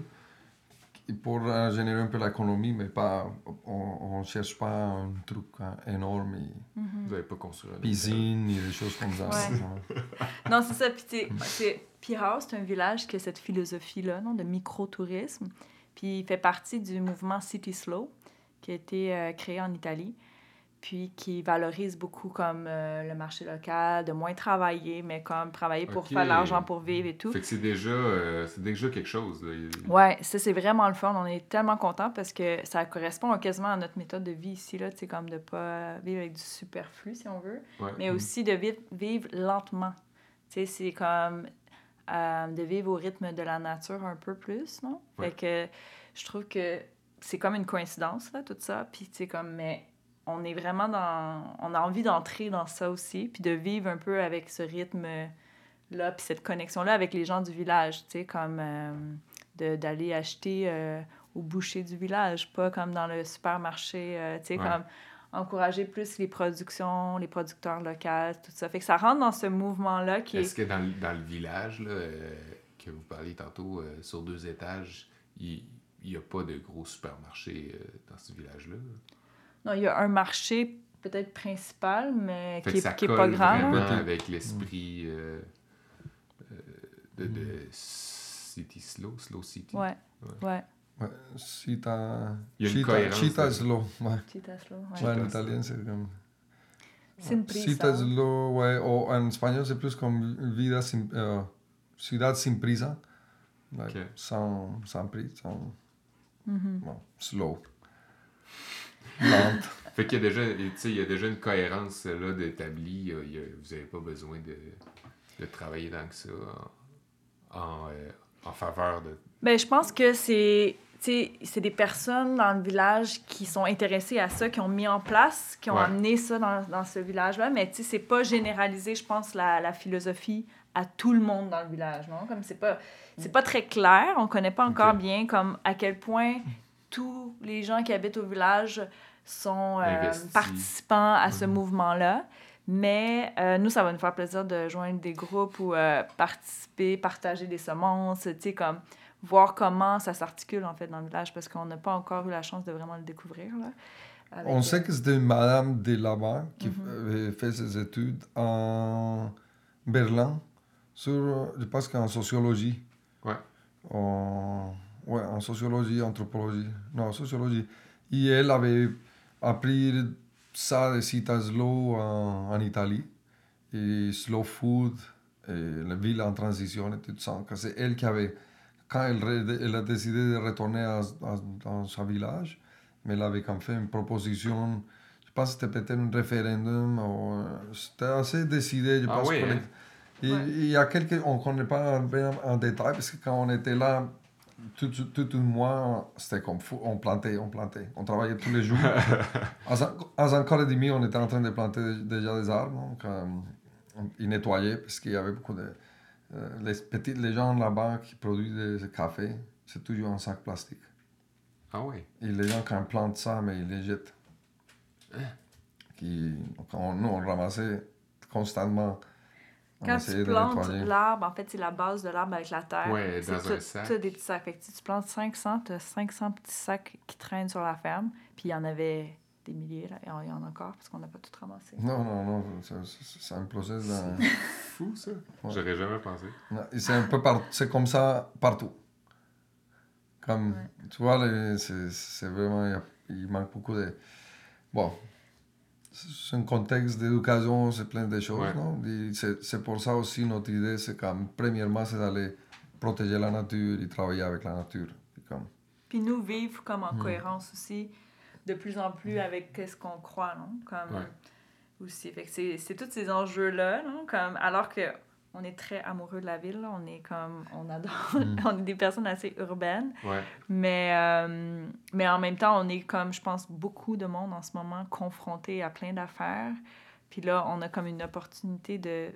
pour euh, générer un peu l'économie, mais pas, on ne cherche pas un truc hein, énorme, et Mhm. Vous n'avez pas construit un hôtel. piscine et des choses comme ça. Ouais. Non, c'est ça. Puis, Pirao, c'est un village qui a cette philosophie-là, non, de micro-tourisme. Puis, il fait partie du mouvement City Slow, qui a été euh, créé en Italie, puis qui valorise beaucoup comme euh, le marché local, de moins travailler, mais comme travailler pour faire de l'argent pour vivre et tout. Fait que c'est déjà, euh, c'est déjà quelque chose. Là. Ouais, ça c'est vraiment le fun. On est tellement contents parce que ça correspond quasiment à notre méthode de vie ici, là, comme de pas vivre avec du superflu, si on veut, Ouais. mais aussi de vivre, vivre lentement. Tu sais, c'est comme euh, de vivre au rythme de la nature un peu plus, non? Ouais. Fait que je trouve que c'est comme une coïncidence, là, tout ça. Puis, tu sais, comme, mais on est vraiment dans... On a envie d'entrer dans ça aussi, puis de vivre un peu avec ce rythme-là, puis cette connexion-là avec les gens du village, tu sais, comme euh, de- d'aller acheter euh, au boucher du village, pas comme dans le supermarché, euh, tu sais, Ouais. comme encourager plus les productions, les producteurs locaux, tout ça. Fait que ça rentre dans ce mouvement-là qui Est-ce est... que dans, le- dans le village là, euh, que vous parliez tantôt, euh, sur deux étages, il n'y a pas de gros supermarché euh, dans ce village-là? Non, il y a un marché peut-être principal, mais Fait qui que est, ça qui est colle pas grand. là. avec l'esprit euh, euh, de, de City Slow, Slow City. Ouais, ouais. Ouais, Chita, Il y a une Chita, cohérence Chita là-dedans. Slow. Ouais. Cheetah Slow, ouais. Ouais, en italien, c'est comme. Sin prisa. Chita Slow, ouais. Ou en espagnol, c'est plus comme vida sin, euh, ciudad sin prisa, like, Ok. sans, sans prix, sans, Mhm. bon, slow, lente. (laughs) Fait qu'il y a déjà, et tu sais, il y a déjà une cohérence là d'établie. euh, Vous n'avez pas besoin de, de travailler tant que ça en, en, euh, en faveur de. Ben, je pense que c'est c'est des personnes dans le village qui sont intéressées à ça, qui ont mis en place, qui ont Ouais. amené ça dans, dans ce village-là. Mais tu sais, c'est pas généralisé, je pense, la, la philosophie à tout le monde dans le village, non? Comme c'est pas, c'est pas très clair, on connaît pas encore bien comme à quel point tous les gens qui habitent au village sont euh, participants à ce Mhm. mouvement-là. Mais euh, nous, ça va nous faire plaisir de joindre des groupes ou euh, participer, partager des semences, tu sais, comme voir comment ça s'articule en fait dans le village parce qu'on n'a pas encore eu la chance de vraiment le découvrir. Là, On sait que c'était une madame de là-bas qui avait fait ses études en Berlin, sur, je pense qu'en sociologie. Ouais. En, ouais, en sociologie, anthropologie. Non, sociologie. Et elle avait appris ça Cita Slow en, en Italie. Et slow food, et la ville en transition et tout ça. que C'est elle qui avait, quand elle, elle a décidé de retourner à, à- dans son village, mais elle avait comme fait une proposition, je pense que c'était peut-être un référendum, ou, c'était assez décidé, je Ah pense. oui, qu'on hein? Ouais. Il y a quelques, on ne connaît pas bien en détail, parce que quand on était là, tout, tout, tout mois, c'était comme fou, on plantait, on plantait, on travaillait tous les jours. à, San- à Zancor et demi, on était en train de planter déjà des arbres, donc euh, ils nettoyaient, parce qu'il y avait beaucoup de... euh, les, petits, les gens là-bas qui produisent des cafés, c'est toujours en sac plastique. Ah ouais. Et les gens, quand ils plantent ça, mais ils les jettent. Qui, donc on- nous, on ramassait constamment. Quand tu plantes l'arbre, en fait, c'est la base de l'arbre avec la terre. Ouais, C'est dans un sac. tout des petits sacs. Fait que si tu plantes 500, tu as 500 petits sacs qui traînent sur la ferme. Puis il y en avait des milliers, là. Et il y en a encore parce qu'on n'a pas tout ramassé. Non, non, non, c'est- un process. dans- (laughs) Fou ça. J'aurais jamais pensé. C'est un peu par... c'est comme ça partout. Comme, Ouais. tu vois, c'est c'est vraiment, il manque beaucoup de... Bon, c'est un contexte d'éducation, c'est plein de choses, Ouais. non? Et C'est c'est pour ça aussi notre idée, c'est comme, premièrement, c'est d'aller protéger la nature et travailler avec la nature. Et comme, Puis nous, vivre comme en cohérence aussi, de plus en plus avec ce qu'on croit, non? Comme Ouais. aussi. Fait que c'est c'est tous ces enjeux-là, non? Comme, alors que on est très amoureux de la ville, on est comme, on adore, Mm. (laughs) on est des personnes assez urbaines, Ouais. mais, euh, mais en même temps, on est comme, je pense, beaucoup de monde en ce moment confronté à plein d'affaires. Puis là, on a comme une opportunité de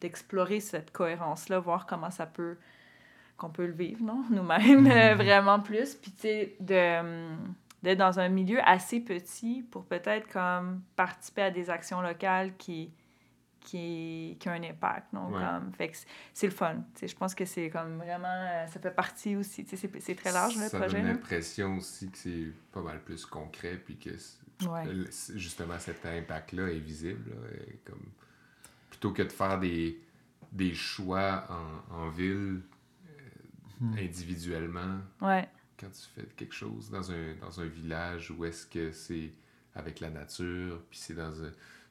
d'explorer cette cohérence-là, voir comment ça peut qu'on peut le vivre, non? (laughs) Nous-mêmes, euh, vraiment plus. Puis, tu sais, de, d'être dans un milieu assez petit pour peut-être comme participer à des actions locales qui, qui, qui ont un impact, non? Ouais. Comme, fait que c'est- le fun. Je pense que c'est comme vraiment... euh, Ça fait partie aussi. Tu sais, c'est, c'est très large, le ça projet. donne là. l'impression aussi que c'est pas mal plus concret, puis que Ouais. justement cet impact-là est visible. là, et comme, plutôt que de faire des, des choix en, en ville euh, individuellement, Ouais. quand tu fais quelque chose dans un, dans un village où est-ce que c'est avec la nature, puis c'est dans un-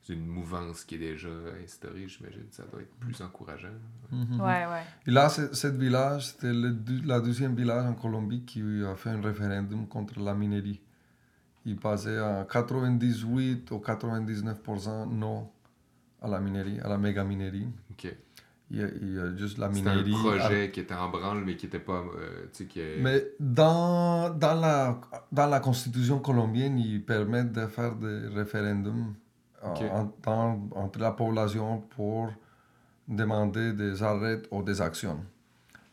une mouvance qui est déjà instaurée, j'imagine que ça doit être plus encourageant. Ouais, ouais. Et là, ce cette village, c'était le la deuxième village en Colombie qui a fait un référendum contre la minerie. Il passait à 98 ou 99% non à la minerie, à la méga minerie. Ok. Il y a, il y a juste la C'était un minerie. projet qui était en branle, mais qui était pas. euh, tu sais, qui est- Mais dans, dans, la, dans la constitution colombienne, ils permettent de faire des référendums en- entre la population pour demander des arrêts ou des actions.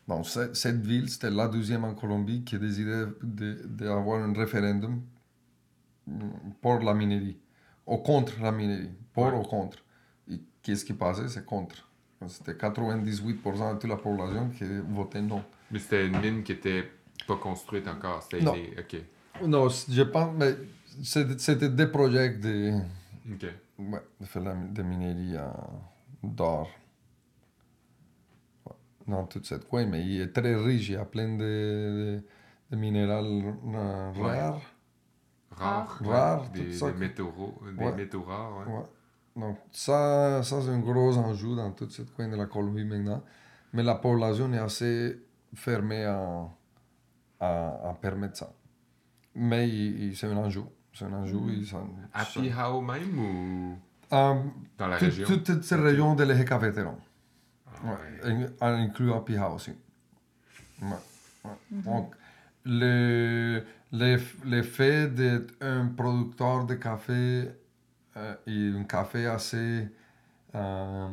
Donc, ce- cette ville, c'était la deuxième en Colombie qui de- d'avoir un référendum pour la minerie, ou contre la minerie, pour Ouais. ou contre. Et qu'est-ce qui passait? C'est contre. C'était 98% de toute la population qui votait non. Mais c'était une mine qui était pas construite encore. Non. des- Ok. Non, je pense, mais c'était des projets de, Minerie en- d'or. Ouais, Dans toute cette coin, mais il est très riche, il y a plein de, de, de minéraux euh, rares. Rare. Rare, ouais, Des, métaux, des Ouais. métaux rares. Ouais. Ouais. Donc ça, ça c'est un gros enjeu dans toute cette coin de la Colombie maintenant. Mais la population est assez fermée à, à, à permettre ça. Mais c'est un enjeu. C'est un enjeu. Mm. s'en- À Pihao même ou Euh, dans la tout- région? Toute cette région de l'Eje cafétéro. Ah, Ouais. In- En incluant Pija aussi. Ouais. ouais. Mhm. Donc, le, le, le fait d'être un producteur de café euh, et un café assez euh,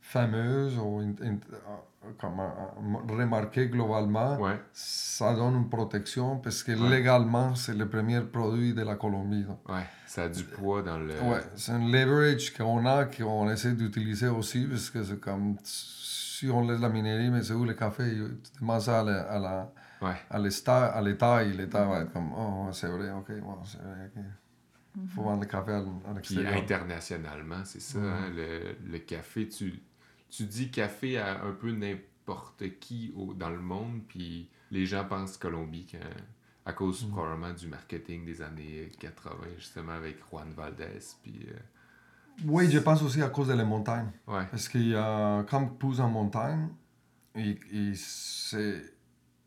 fameux ou in- in- euh, comme, euh, remarqué globalement, Ouais, ça donne une protection parce que Ouais. légalement, c'est le premier produit de la Colombie. donc. ouais, ça a du poids dans le... Ouais, c'est un leverage qu'on a, qu'on essaie d'utiliser aussi, parce que c'est comme si on laisse la minerie, mais c'est où le café? Tu demandes ça à la- à la- Ouais. à l'État, à l'État, et l'État va être comme, oh, c'est vrai, ok, bon, c'est vrai, ok. Il faut vendre le café à, l- à Puis l'extérieur. internationalement, c'est ça, Mhm. hein, le, le café, tu, tu dis café à un peu n'importe qui au- dans le monde, puis les gens pensent Colombie quand- à cause Mhm. probablement du marketing des années 80, justement, avec Juan Valdez, puis... euh, Oui, je pense aussi à cause des montagnes. ouais, Parce qu'il y a, comme pousse en montagne, et, et c'est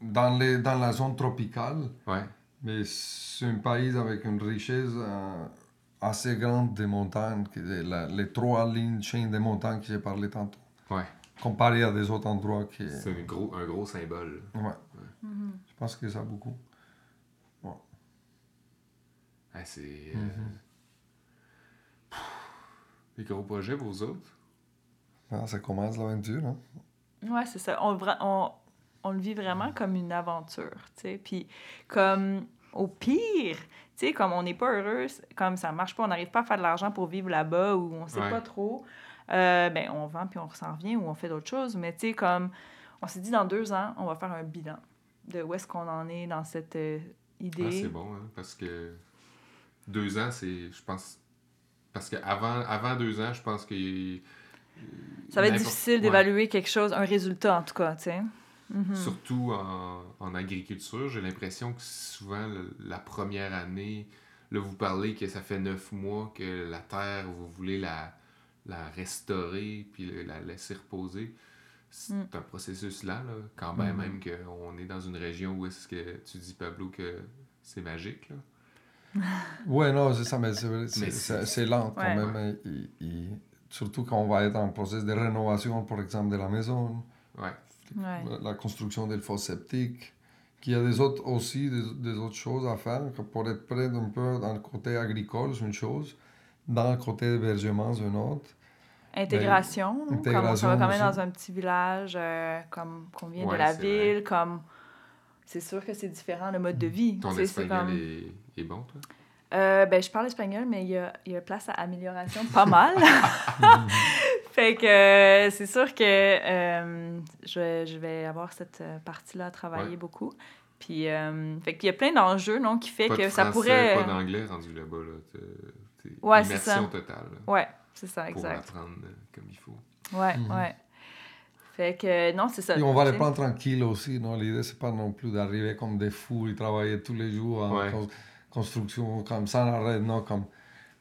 dans, les, dans la zone tropicale, ouais, Mais c'est un pays avec une richesse euh, assez grande de montagnes, que de la- les trois lignes chaînes de montagnes que j'ai parlé tantôt, ouais. comparé à des autres endroits qui... C'est un gros, un gros symbole. Ouais. Je pense que ça a beaucoup. Ah, c'est... euh, Mhm. gros projets, vos autres? Ah, ça commence l'aventure. Hein? Ouais, c'est ça. On, vra- on, on le vit vraiment comme une aventure, tu sais. Puis comme au pire, tu sais, comme on n'est pas heureux, comme ça marche pas, on n'arrive pas à faire de l'argent pour vivre là-bas ou on sait Ouais. pas trop, euh, ben on vend puis on s'en revient ou on fait d'autres choses. Mais tu sais, comme on s'est dit dans deux ans, on va faire un bilan de où est-ce qu'on en est dans cette euh, idée. Ah, c'est bon, hein, parce que deux ans, c'est, je pense, parce qu'avant avant deux ans, je pense que... ça va être difficile ouais. d'évaluer quelque chose, un résultat en tout cas, tu sais. Mhm. Surtout en, en agriculture, j'ai l'impression que souvent, le- la première année, là, vous parlez que ça fait neuf mois que la terre, vous voulez la, la restaurer, puis le- la laisser reposer. C'est Mm. un processus là, là, quand bien Mhm. même qu'on est dans une région où est-ce que tu dis, Pablo, que c'est magique, là. (laughs) Ouais, non, c'est ça, mais c'est lent quand Ouais. même. hein, et- et surtout quand on va être en processus de rénovation, par exemple, de la maison, Ouais. Ouais. la, construction des fosses septiques, qu'il y a des autres aussi, des, des autres choses à faire, que pour être prêt un peu dans le côté agricole, c'est une chose, dans le côté hébergement, une autre. Intégration, non? comme on intégration va quand même dans un petit village, euh, comme qu'on vient Ouais, de la vrai. ville, comme c'est sûr que c'est différent le mode de vie. Ton Tu sais, c'est espagnol comme- est, est bon, toi? Euh, ben, je parle espagnol, mais il y a, il y a place à amélioration pas mal. (laughs) fait que euh, c'est sûr que euh, je, je vais avoir cette partie-là à travailler Ouais. beaucoup. Puis, euh, fait qu'il y a plein d'enjeux, non, qui fait Pas que de ça français, pourrait... pas d'anglais rendu là-bas, là. Ouais, c'est immersion ça. totale, là, Ouais, c'est ça, pour exact. apprendre euh, comme il faut. Ouais, Mhm. ouais. Fait que, non, c'est ça. Et on va les prendre tranquilles aussi, non? L'idée, c'est pas non plus d'arriver comme des fous et travailler tous les jours en Ouais. construction comme sans arrêt, non? Comme...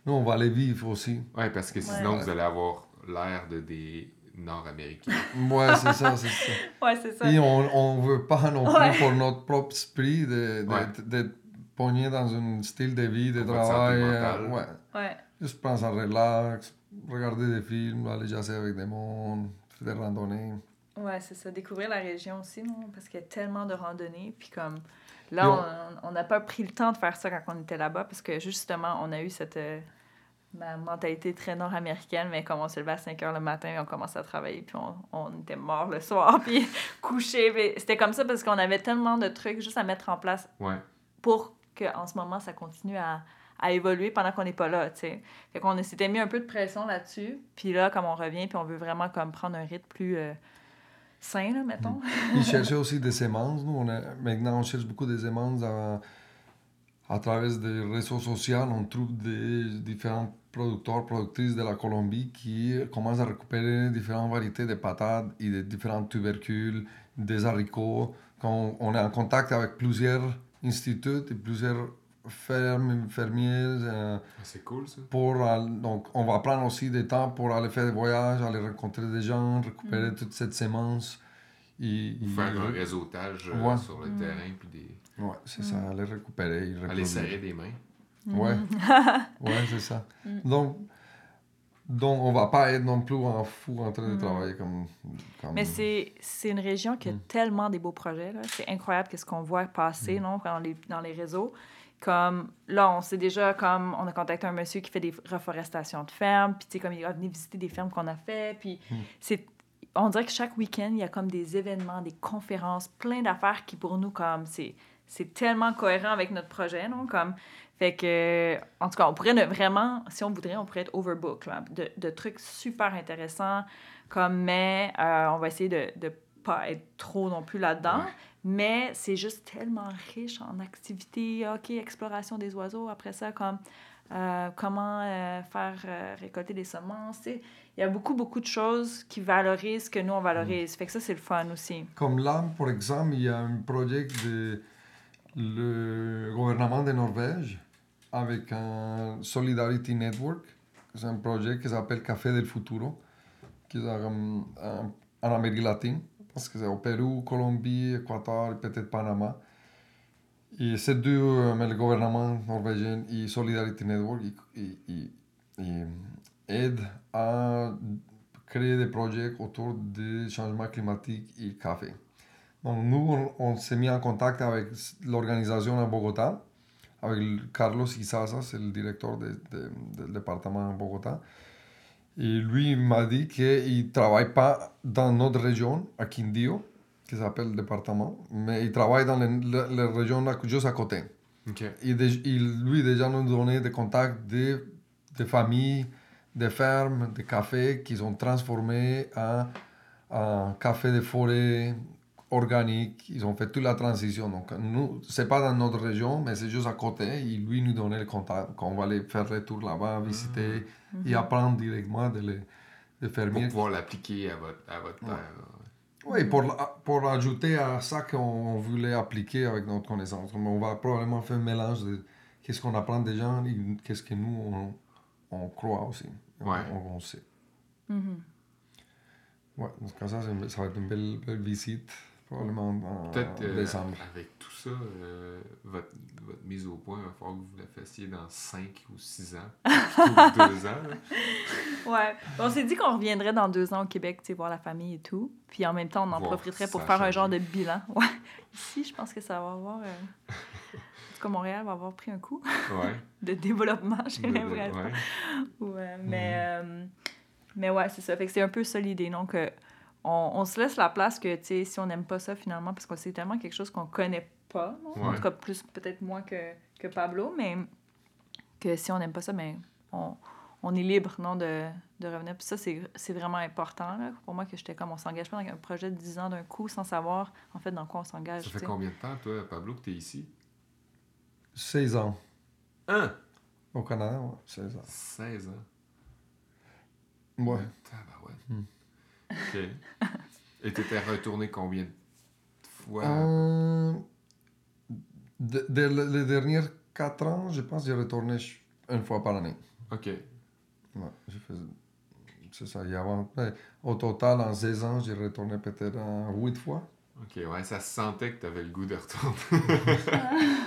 Nous, on va les vivre aussi. Ouais, parce que sinon, Ouais. vous allez avoir l'air de des Nord-Américains. (laughs) Ouais, c'est ça, c'est ça. (laughs) Ouais, c'est ça. Et on on veut pas non plus, Ouais. pour notre propre esprit, de- de- Ouais. d'être pogné dans un style de vie, de Pour travail. euh, ouais. Ouais. Juste prendre ça relax, regarder des films, aller jaser avec des mondes, faire des randonnées. Ouais, c'est ça. Découvrir la région aussi, non? Parce qu'il y a tellement de randonnées. Puis comme, là, on- n'a pas pris le temps de faire ça quand on était là-bas parce que justement, on a eu cette euh, ma mentalité très nord-américaine, mais comme on se levait à 5 heures le matin et on commençait à travailler, puis on, on était mort le soir, (laughs) puis couché. C'était comme ça parce qu'on avait tellement de trucs juste à mettre en place Ouais. pour qu'en ce moment, ça continue à, à évoluer pendant qu'on n'est pas là, tu sais. Fait qu'on s'était mis un peu de pression là-dessus. Puis là, comme on revient, puis on veut vraiment comme prendre un rythme plus euh, sain, là, mettons. (laughs) Ils cherchaient aussi des semences. Nous, on a- maintenant, on cherche beaucoup des semences à, à travers des réseaux sociaux. On trouve des différents producteurs, productrices de la Colombie qui commencent à récupérer différentes variétés de patates et de différents tubercules, des haricots. Quand on est en contact avec plusieurs instituts et plusieurs fermes, fermiers, euh, C'est cool, ça. pour, donc, on va prendre aussi des temps pour aller faire des voyages, aller rencontrer des gens, récupérer toute cette ils- Faire un réseautage euh, Ouais. sur le terrain, puis des... Ouais, c'est ça, aller récupérer, aller serrer des mains. Ouais, (laughs) ouais c'est ça. Donc, donc, on va pas être non plus en fou en train de travailler comme. comme... Mais c'est c'est une région qui a tellement des beaux projets. là. C'est incroyable ce qu'on voit passer non, dans, les, dans les réseaux. Comme là, on sait déjà, comme on a contacté un monsieur qui fait des reforestations de fermes, puis tu sais, comme il va venir visiter des fermes qu'on a fait, puis c'est on dirait que chaque week-end, il y a comme des événements, des conférences, plein d'affaires qui pour nous, comme c'est c'est tellement cohérent avec notre projet, non? Comme, fait que, en tout cas, on pourrait ne- vraiment, si on voudrait, on pourrait être overbook, là, de, de trucs super intéressants, comme, mais euh, on va essayer de ne pas être trop non plus là-dedans. Ouais. Mais c'est juste tellement riche en activités, OK, exploration des oiseaux, après ça, comme euh, comment euh, faire euh, récolter des semences. Il y a beaucoup, beaucoup de choses qui valorisent ce que nous, on valorise. Fait que ça, c'est le fun aussi. Comme là, par exemple, il y a un projet de le gouvernement de Norvège avec un Solidarity Network. C'est un projet qui s'appelle Café del Futuro, qui est en Amérique latine, parce que c'est au Pérou, Colombie, Équateur peut-être Panama. Et ces deux, euh, mais le gouvernement norvégien et Solidarity Network, ils, ils- ils- aident à créer des projets autour du changement climatique et café. Donc nous, on, on s'est mis en contact avec l'organisation à Bogota, avec Carlos c'est le directeur del département à Bogota. Et lui m'a dit qu'il ne travaille pas dans notre région, à Quindío, qui s'appelle le département, mais il travaille dans les, les- les régions juste à côté. Et il, lui déjà nous donnait des contacts de, de familles, de fermes, de cafés qu'ils ont transformés en, en café de forêt organique. Ils ont fait toute la transition. Donc, nous, c'est pas dans notre région, mais c'est juste à côté. Et lui nous donnait le contact. Qu'on va aller faire le tour là-bas, visiter et apprendre directement de les Pour fermiers. pouvoir l'appliquer à votre, à votre terre. là. Oui, pour, pour ajouter à ça qu'on voulait appliquer avec notre connaissance. Mais On va probablement faire un mélange de qu'est-ce qu'on apprend des gens et qu'est-ce que nous, on, on croit aussi. On- Ouais. On, on sait. Ouais, ce cas-là, c'est une- ça va être une belle, belle visite, probablement en, Peut-être en euh, décembre. avec tout ça, euh, votre, votre mise au point, il va falloir que vous la fassiez dans 5 ou 6 ans, plutôt que 2 ans. Ouais. On s'est dit qu'on reviendrait dans deux ans au Québec, tu sais, voir la famille et tout. Puis en même temps, on en Voir profiterait pour faire un genre de bilan. (laughs) Ouais. Ici, je pense que ça va avoir. euh, En tout cas, Montréal va avoir pris un coup Ouais. (laughs) de développement, j'ai l'impression. ouais. Ouais, mais, euh, mais ouais, c'est ça. Fait que c'est un peu ça l'idée. Donc, euh, on, on se laisse la place que, tu sais, si on n'aime pas ça finalement, parce que c'est tellement quelque chose qu'on connaît pas, non? en Ouais. tout cas, plus peut-être moins que, que Pablo, mais que si on n'aime pas ça, mais on, on est libre, non, de, de revenir. Puis ça, c'est c'est vraiment important, là, pour moi, que j'étais comme, on s'engage pas dans un projet de 10 ans d'un coup sans savoir, en fait, dans quoi on s'engage. Ça fait combien de temps, toi, Pablo, que tu es ici? 16 ans 1 au Canada, ouais, 16 ans. 16 ans. Ouais. Tabarouette. Hmm. OK. Et tu étais retourné combien de fois? Euh, de, de- les dernières 4 ans, je pense que j'ai retourné une fois par année. OK. Ouais, j'ai fait- C'est ça, il y a Au total, en 16 ans, j'ai retourné peut-être 8 fois. OK, ouais, ça se sentait que tu avais le goût de retourner. (laughs)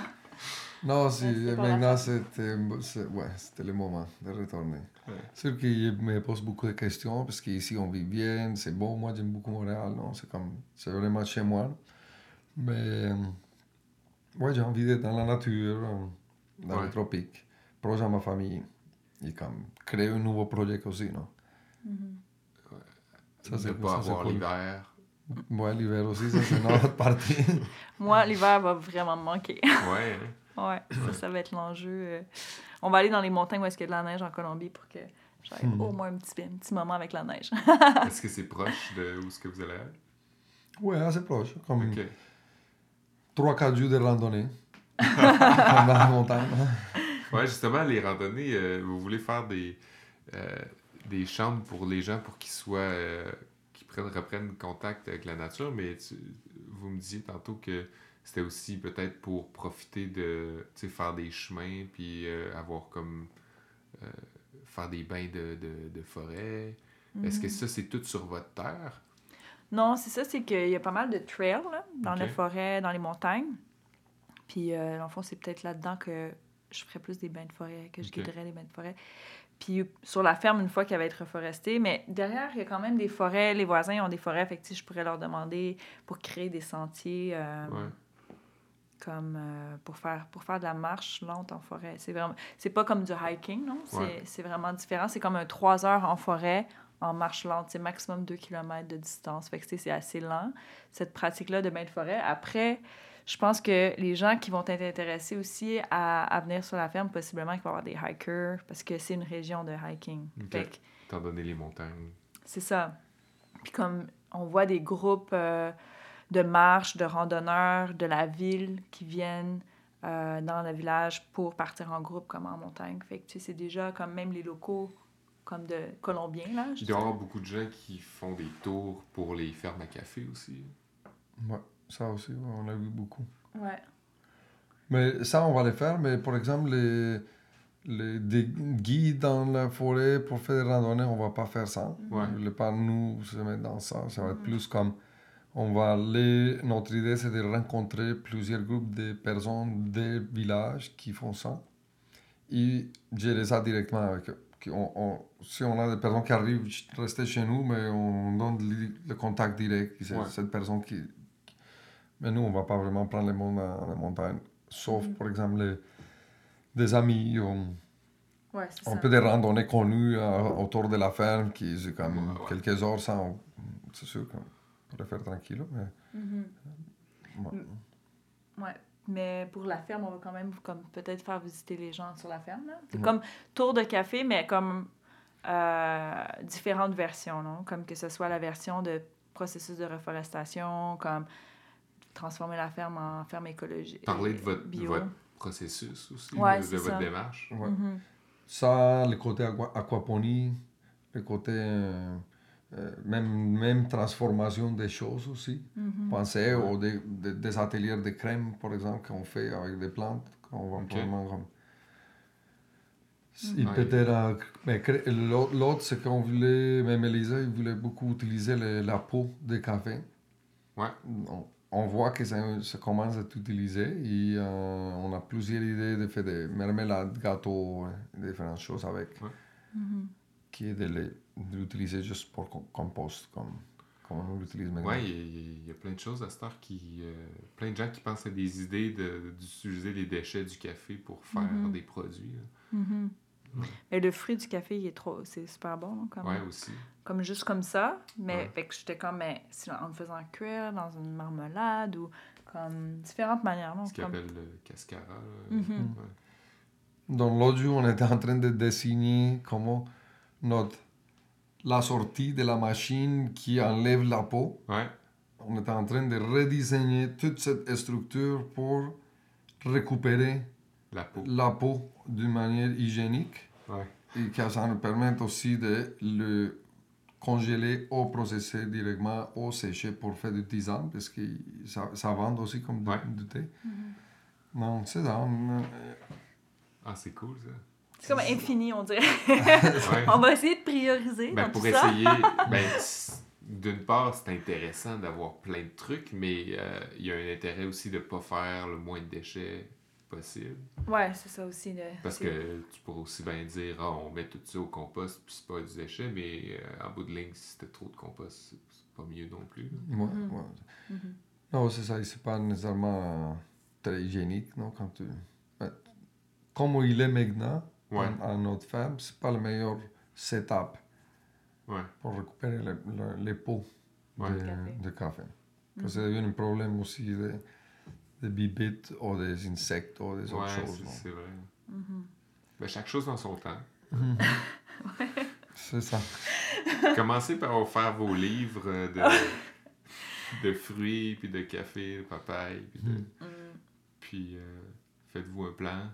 Non, si, maintenant, c'était ouais, c'était le moment de retourner. C'est qu'il me pose beaucoup de questions, parce qu'ici, on vit bien, c'est bon. Moi, j'aime beaucoup Montréal, non? C'est comme, c'est vraiment chez moi. Mais, euh, ouais, j'ai envie d'être dans la nature, euh, dans Ouais. le tropique, proche de ma famille. Et comme, créer un nouveau projet aussi, non? Mhm. Ça, de c'est- pas ça, c'est avoir cool. l'hiver. Ouais, l'hiver aussi, ça, c'est une autre partie. (laughs) Moi, l'hiver va vraiment me manquer. Ouais, hein. Ouais, ça, ça va être l'enjeu. euh. On va aller dans les montagnes où est-ce qu'il y a de la neige en Colombie pour que j'aille Hmm. au moins un petit, un petit moment avec la neige. (laughs) Est-ce que c'est proche de où est-ce que vous allez aller? ouais, assez proche. Comme OK. 3-4 jours de randonnée. (laughs) dans la montagne. Ouais, justement, les randonnées, euh, vous voulez faire des, euh, des chambres pour les gens pour qu'ils soient. euh, qu'ils prennent, reprennent contact avec la nature, mais tu- vous me disiez tantôt que c'était aussi peut-être pour profiter de faire des chemins, puis euh, avoir comme. euh, faire des bains de, de, de forêt. Est-ce que ça, c'est tout sur votre terre? Non, c'est ça, c'est qu'il y a pas mal de trails là, dans Ok. les forêts, dans les montagnes. Puis, euh, dans le fond, c'est peut-être là-dedans que je ferais plus des bains de forêt, que je guiderais les bains de forêt. Puis, sur la ferme, une fois qu'elle va être reforestée, mais derrière, il y a quand même des forêts. Les voisins ont des forêts, fait que, je pourrais leur demander pour créer des sentiers. euh, Ouais. Comme euh, pour faire pour faire de la marche lente en forêt. C'est vraiment c'est pas comme du hiking, non? C'est Ouais. vraiment différent. C'est comme un 3 heures en forêt en marche lente. C'est maximum 2 km de distance. Fait que c'est assez lent, cette pratique-là de bain de forêt. Après, je pense que les gens qui vont être intéressés aussi à, à venir sur la ferme, possiblement qu'il va y avoir des hikers, parce que c'est une région de hiking. Ok. Fait que Étant donné les montagnes. c'est ça. Puis comme on voit des groupes euh, de marche, de randonneurs de la ville qui viennent euh, dans le village pour partir en groupe comme en montagne. Fait que tu sais, c'est déjà comme même les locaux comme de Colombiens, là. Il doit y avoir beaucoup de gens qui font des tours pour les fermes à café aussi. Ouais, ça aussi, on a vu beaucoup. Ouais. Mais ça, on va le faire. Mais par exemple, les, les des guides dans la forêt pour faire des randonnées, on va pas faire ça. Ouais. On ne pas nous se mettre dans ça. Ça va être Mhm. plus comme. On va aller. Notre idée, c'est de rencontrer plusieurs groupes de personnes des villages qui font ça et gérer ça directement avec eux. On- on- si on a des personnes qui arrivent rester chez nous, mais on donne le, le contact direct. C'est Ouais. cette personne qui, qui- Mais nous, on va pas vraiment prendre le monde dans la montagne. Sauf, Mhm. par exemple, les- des amis. On, Ouais, on ça. peut des randonnées connues euh, autour de la ferme qui c'est Ouais, ouais. quelques heures ça c'est sûr pourrait faire tranquille mais Mhm. ouais. Mm. Ouais. Mais pour la ferme, on va quand même comme peut-être faire visiter les gens sur la ferme. C'est Ouais. comme tour de café, mais comme euh, différentes versions, non? Comme que ce soit la version de processus de reforestation, comme transformer la ferme en ferme écologique. Parler de votre, bio. votre processus aussi, Ouais, de, votre démarche. Ouais. Mhm. ça le côté aqua- aquaponie le côté euh, euh, même même transformation des choses aussi Mhm. penser Ouais. aux des, des- des ateliers de crème par exemple qu'on fait avec des plantes qu'on va Ok. vraiment comme Mhm. Ouais. peut-être, euh, mais l'autre, l'autre, c'est qu'on voulait, même Elisa, il voulait beaucoup utiliser le- la peau de café. Ouais. On, on voit que ça, ça commence à être utilisé et euh, on a plusieurs idées de faire des marmelades, gâteaux, différentes choses avec, Mhm. Est de l'utiliser juste pour com- compost, comme, comme on l'utilise maintenant. Ouais, il y, a- il y a plein de choses à cette heure qui. euh, plein de gens qui pensent à des idées de- d'utiliser les déchets du café pour faire Mhm. des produits. Mhm. Ouais. Mais le fruit du café, il est trop, c'est super bon, comme, Ouais, aussi. comme juste comme ça. Mais Ouais. fait que j'étais comme, mais en le faisant cuire dans une marmelade ou comme différentes manières, non? Ce qu'ils Comme... appellent le cascara. là. Mhm. Ouais. Dans l'autre jour, on était en train de dessiner comment notre, la sortie de la machine qui enlève la peau. Ouais, On était en train de redésigner toute cette structure pour récupérer la peau. la peau d'une manière hygiénique Ouais. et que ça nous permette aussi de le congeler ou processer directement ou sécher pour faire du tisane parce que ça, ça vend aussi comme du, Ouais. du thé. Mhm. Non, c'est ça. on- Ah, c'est cool ça. C'est comme infini, on dirait. (laughs) Ouais. on va essayer de prioriser Ben, dans pour tout ça. essayer, (laughs) ben, d'une part, c'est intéressant d'avoir plein de trucs, mais euh, il y a un intérêt aussi de ne pas faire le moins de déchets possible. Ouais, c'est ça aussi. le- Parce que tu pourrais aussi bien dire, ah, on met tout ça au compost, puis c'est pas du déchet, mais euh, en bout de ligne, si c'était trop de compost, c'est pas mieux non plus. là. Ouais, Mhm. ouais. Non, c'est ça, c'est pas nécessairement euh, très hygiénique, non, quand tu... ouais. Comme il est maintenant, Ouais, à, à notre ferme, c'est pas le meilleur setup ouais, pour récupérer le- le- les pots Ouais. de, Café. de café. Parce que ça devient un problème aussi de, de bibites ou des insectes ou des ouais, autres choses. c'est- vrai. Ben, chaque chose dans son temps. C'est (laughs) ça. (laughs) Commencez par faire vos livres euh, de, de fruits, puis de café, de papaye, puis, de-. Mhm. puis euh, faites-vous un plan,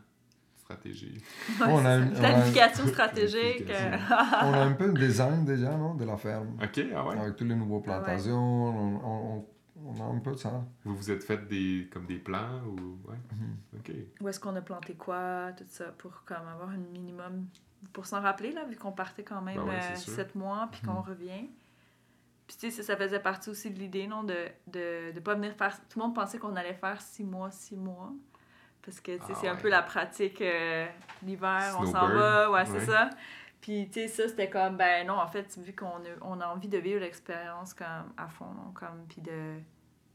stratégie. Ouais, On a une- ça. on a- Planification stratégique. Euh, On a un peu un design déjà, non, de la ferme. Ok, ah ouais. Avec tous les nouveaux Ah ouais. plantations, on, on- on- on a un peu de ça. Vous vous êtes fait des, comme des plans ou. Ouais. Mhm. Ok. Où est-ce qu'on a planté quoi, tout ça, pour comme avoir un minimum. Pour s'en rappeler, là, vu qu'on partait quand même Ben ouais, euh, sept mois, puis qu'on Mhm. revient. Puis, tu sais, ça, ça faisait partie aussi de l'idée, non, de de, de pas venir faire... Tout le monde pensait qu'on allait faire six mois, six mois. Parce que, tu sais, Ah c'est un ouais. peu la pratique euh, l'hiver, on s'en va, ouais, c'est ouais. ça. Puis, tu sais, ça, c'était comme, ben non, en fait, vu qu'on a, on a envie de vivre l'expérience comme à fond, non, comme, puis de,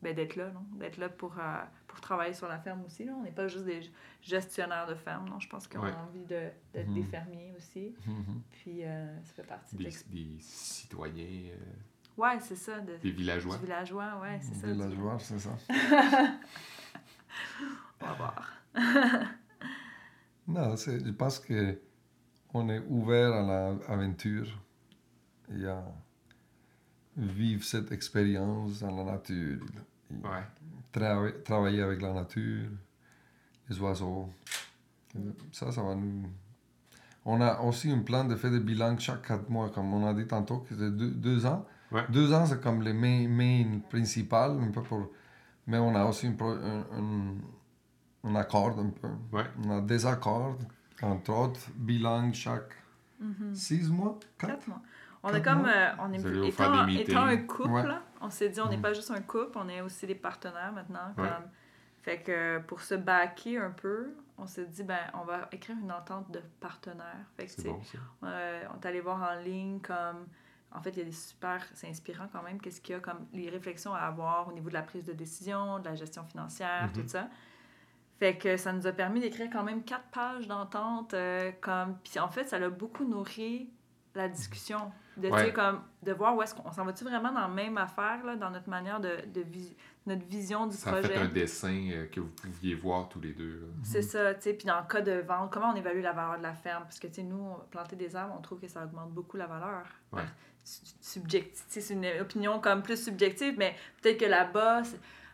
ben, d'être là, non, d'être là pour, euh, pour travailler sur la ferme aussi, là. On n'est pas juste des gestionnaires de ferme, non, je pense qu'on Ouais. a envie de, d'être des Mhm. fermiers aussi. Mhm. Puis, euh, ça fait partie de Des, des citoyens, Ouais, c'est ça, de, des villageois. du villageois, ouais, c'est ça. Villageois, c'est ça. (laughs) (laughs) On va voir. Non, c'est- je pense que on est ouvert à l'aventure et à vivre cette expérience dans la nature. Ouais. trava- travailler avec la nature, les oiseaux. Ça, ça va nous... On a aussi un plan de faire des bilans chaque quatre mois, comme on a dit tantôt, que c'est deux, deux ans. Ouais. Deux ans, c'est comme les main, main principales, un peu pour... Mais on a aussi un, pro- un, un- un accord un peu. Ouais. On a des accords, entre autres, bilan chaque Mhm. six mois, quatre? Quatre mois. On Quatre est comme, euh, on est étant, étant un couple, Ouais. là, on s'est dit on n'est Mhm. pas juste un couple, on est aussi des partenaires maintenant. Ouais. Comme, fait que pour se backer un peu, on s'est dit ben on va écrire une entente de partenaires. Fait que bon, ça. euh, on est allé voir en ligne comme en fait il y a des super c'est inspirant quand même qu'est-ce qu'il y a comme les réflexions à avoir au niveau de la prise de décision, de la gestion financière, Mhm. tout ça. Fait que ça nous a permis d'écrire quand même quatre pages d'entente euh, comme puis en fait ça l'a beaucoup nourri la discussion de Ouais. comme de voir où est-ce qu'on on s'en va-tu vraiment dans la même affaire là, dans notre manière de, de vis- notre vision du Ça a projet? fait un dessin euh, que vous pouviez voir tous les deux. C'est ça, tu sais. Puis dans le cas de vente, comment on évalue la valeur de la ferme? Parce que, tu sais, nous, planter des arbres, on trouve que ça augmente beaucoup la valeur. Ouais. C'est une opinion comme plus subjective, mais peut-être que là-bas,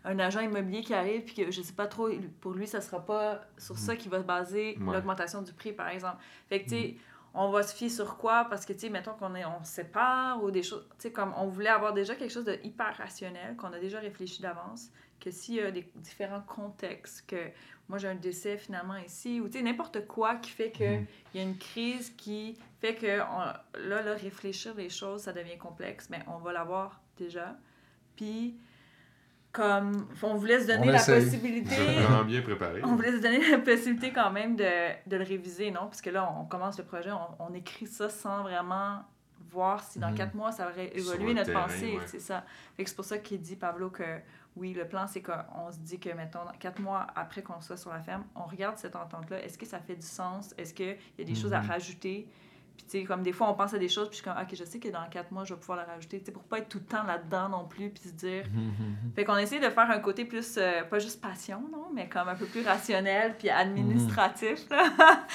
un agent immobilier qui arrive, puis que je sais pas trop, pour lui, ça sera pas sur ça qu'il va baser Ouais. l'augmentation du prix, par exemple. Fait que, tu sais, on va se fier sur quoi? Parce que, tu sais, mettons qu'on est, on se sépare ou des choses, tu sais, comme on voulait avoir déjà quelque chose de hyper rationnel, qu'on a déjà réfléchi d'avance, que s'il y a des différents contextes, que moi j'ai un décès finalement ici, ou tu sais, n'importe quoi qui fait qu'il Mhm. y a une crise qui fait que on- là, là, réfléchir les choses, ça devient complexe, mais on va l'avoir déjà. Puis, comme on voulait se donner On la essaye. Vous possibilité. êtes vraiment bien préparé. On voulait se donner la possibilité quand même de, de le réviser, non? Parce que là, on commence le projet, on, on écrit ça sans vraiment voir si dans Mhm. quatre mois, ça aurait évolué notre terrain, pensée. ouais. C'est ça. Fait que c'est pour ça qu'il dit, Pablo, que oui, le plan, c'est qu'on se dit que, mettons, quatre mois après qu'on soit sur la ferme, on regarde cette entente-là. Est-ce que ça fait du sens? Est-ce qu'il y a des choses à rajouter? Puis, tu sais, comme des fois, on pense à des choses, puis je suis comme, OK, je sais que dans quatre mois, je vais pouvoir la rajouter. Tu sais, pour pas être tout le temps là-dedans non plus, puis se dire, Mhm. fait qu'on essaie de faire un côté plus, euh, pas juste passion, non, mais comme un peu plus rationnel puis administratif, là. (laughs)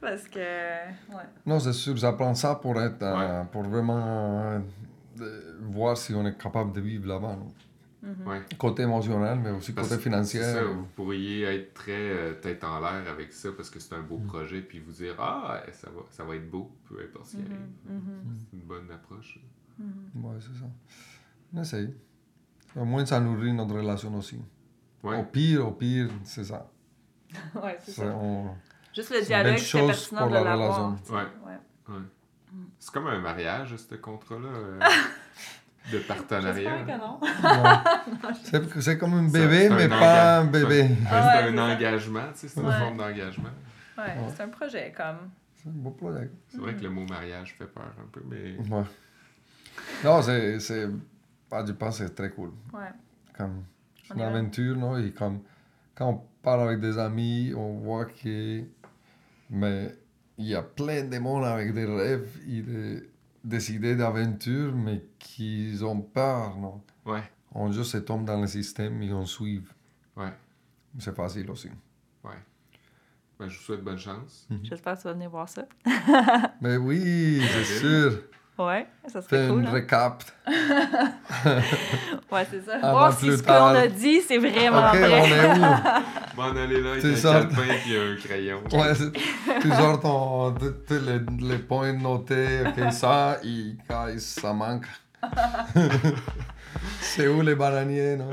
Parce que, ouais. Non, c'est sûr, j'apprends ça pour être, euh, pour vraiment euh, voir si on est capable de vivre là-bas. Mhm. Ouais. Côté émotionnel, mais aussi Parce côté financier. c'est ça, vous pourriez être très euh, tête en l'air avec ça parce que c'est un beau projet, puis vous dire Ah, ça va, ça va être beau, peu importe ce qui arrive. Mhm, mhm, C'est une bonne approche. mhm. Ouais, c'est ça. On essaye. Au moins, ça nourrit notre relation aussi. Ouais. Au pire, au pire, c'est ça. (laughs) Ouais, c'est ça. on- Juste le dialogue, c'est pertinent pour de la l'avoir. Ouais. ouais. Ouais. C'est comme un mariage, ce contrat-là, euh, (laughs) de partenariat. que non. Ouais. (laughs) C'est comme un bébé, un mais pas un engagement. bébé. Ah c'est ouais, un engagement, tu sais, c'est une Ouais. forme d'engagement. Ouais, c'est un projet, comme. C'est un beau projet. C'est vrai que le mot mariage fait peur un peu, mais Ouais. Non, c'est. c'est- ah, je pense que c'est très cool. Ouais. Comme, une aventure, non? Et comme, quand on parle avec des amis, on voit que. Mais il y a plein de monde avec des rêves et des, des idées d'aventure, mais qui ont peur, non? ouais, On juste se tombe dans le système et on suit. ouais, C'est facile aussi. ouais. Ben, je vous souhaite bonne chance. J'espère que tu vas venir voir ça. Mais oui, c'est sûr. Ouais, ça Fais serait cool. une hein. recap. Ouais, c'est ça. Avant Voir si ce qu'on a dit, c'est vraiment Ok, on vrai. est où? (laughs) Bon, on allait là avec C'est un ça. calepin et un crayon. Ouais, c'est- (laughs) tu sors ton, les, les points notés, ok, ça, et quand ça manque. (laughs) c'est où les bananiers, non?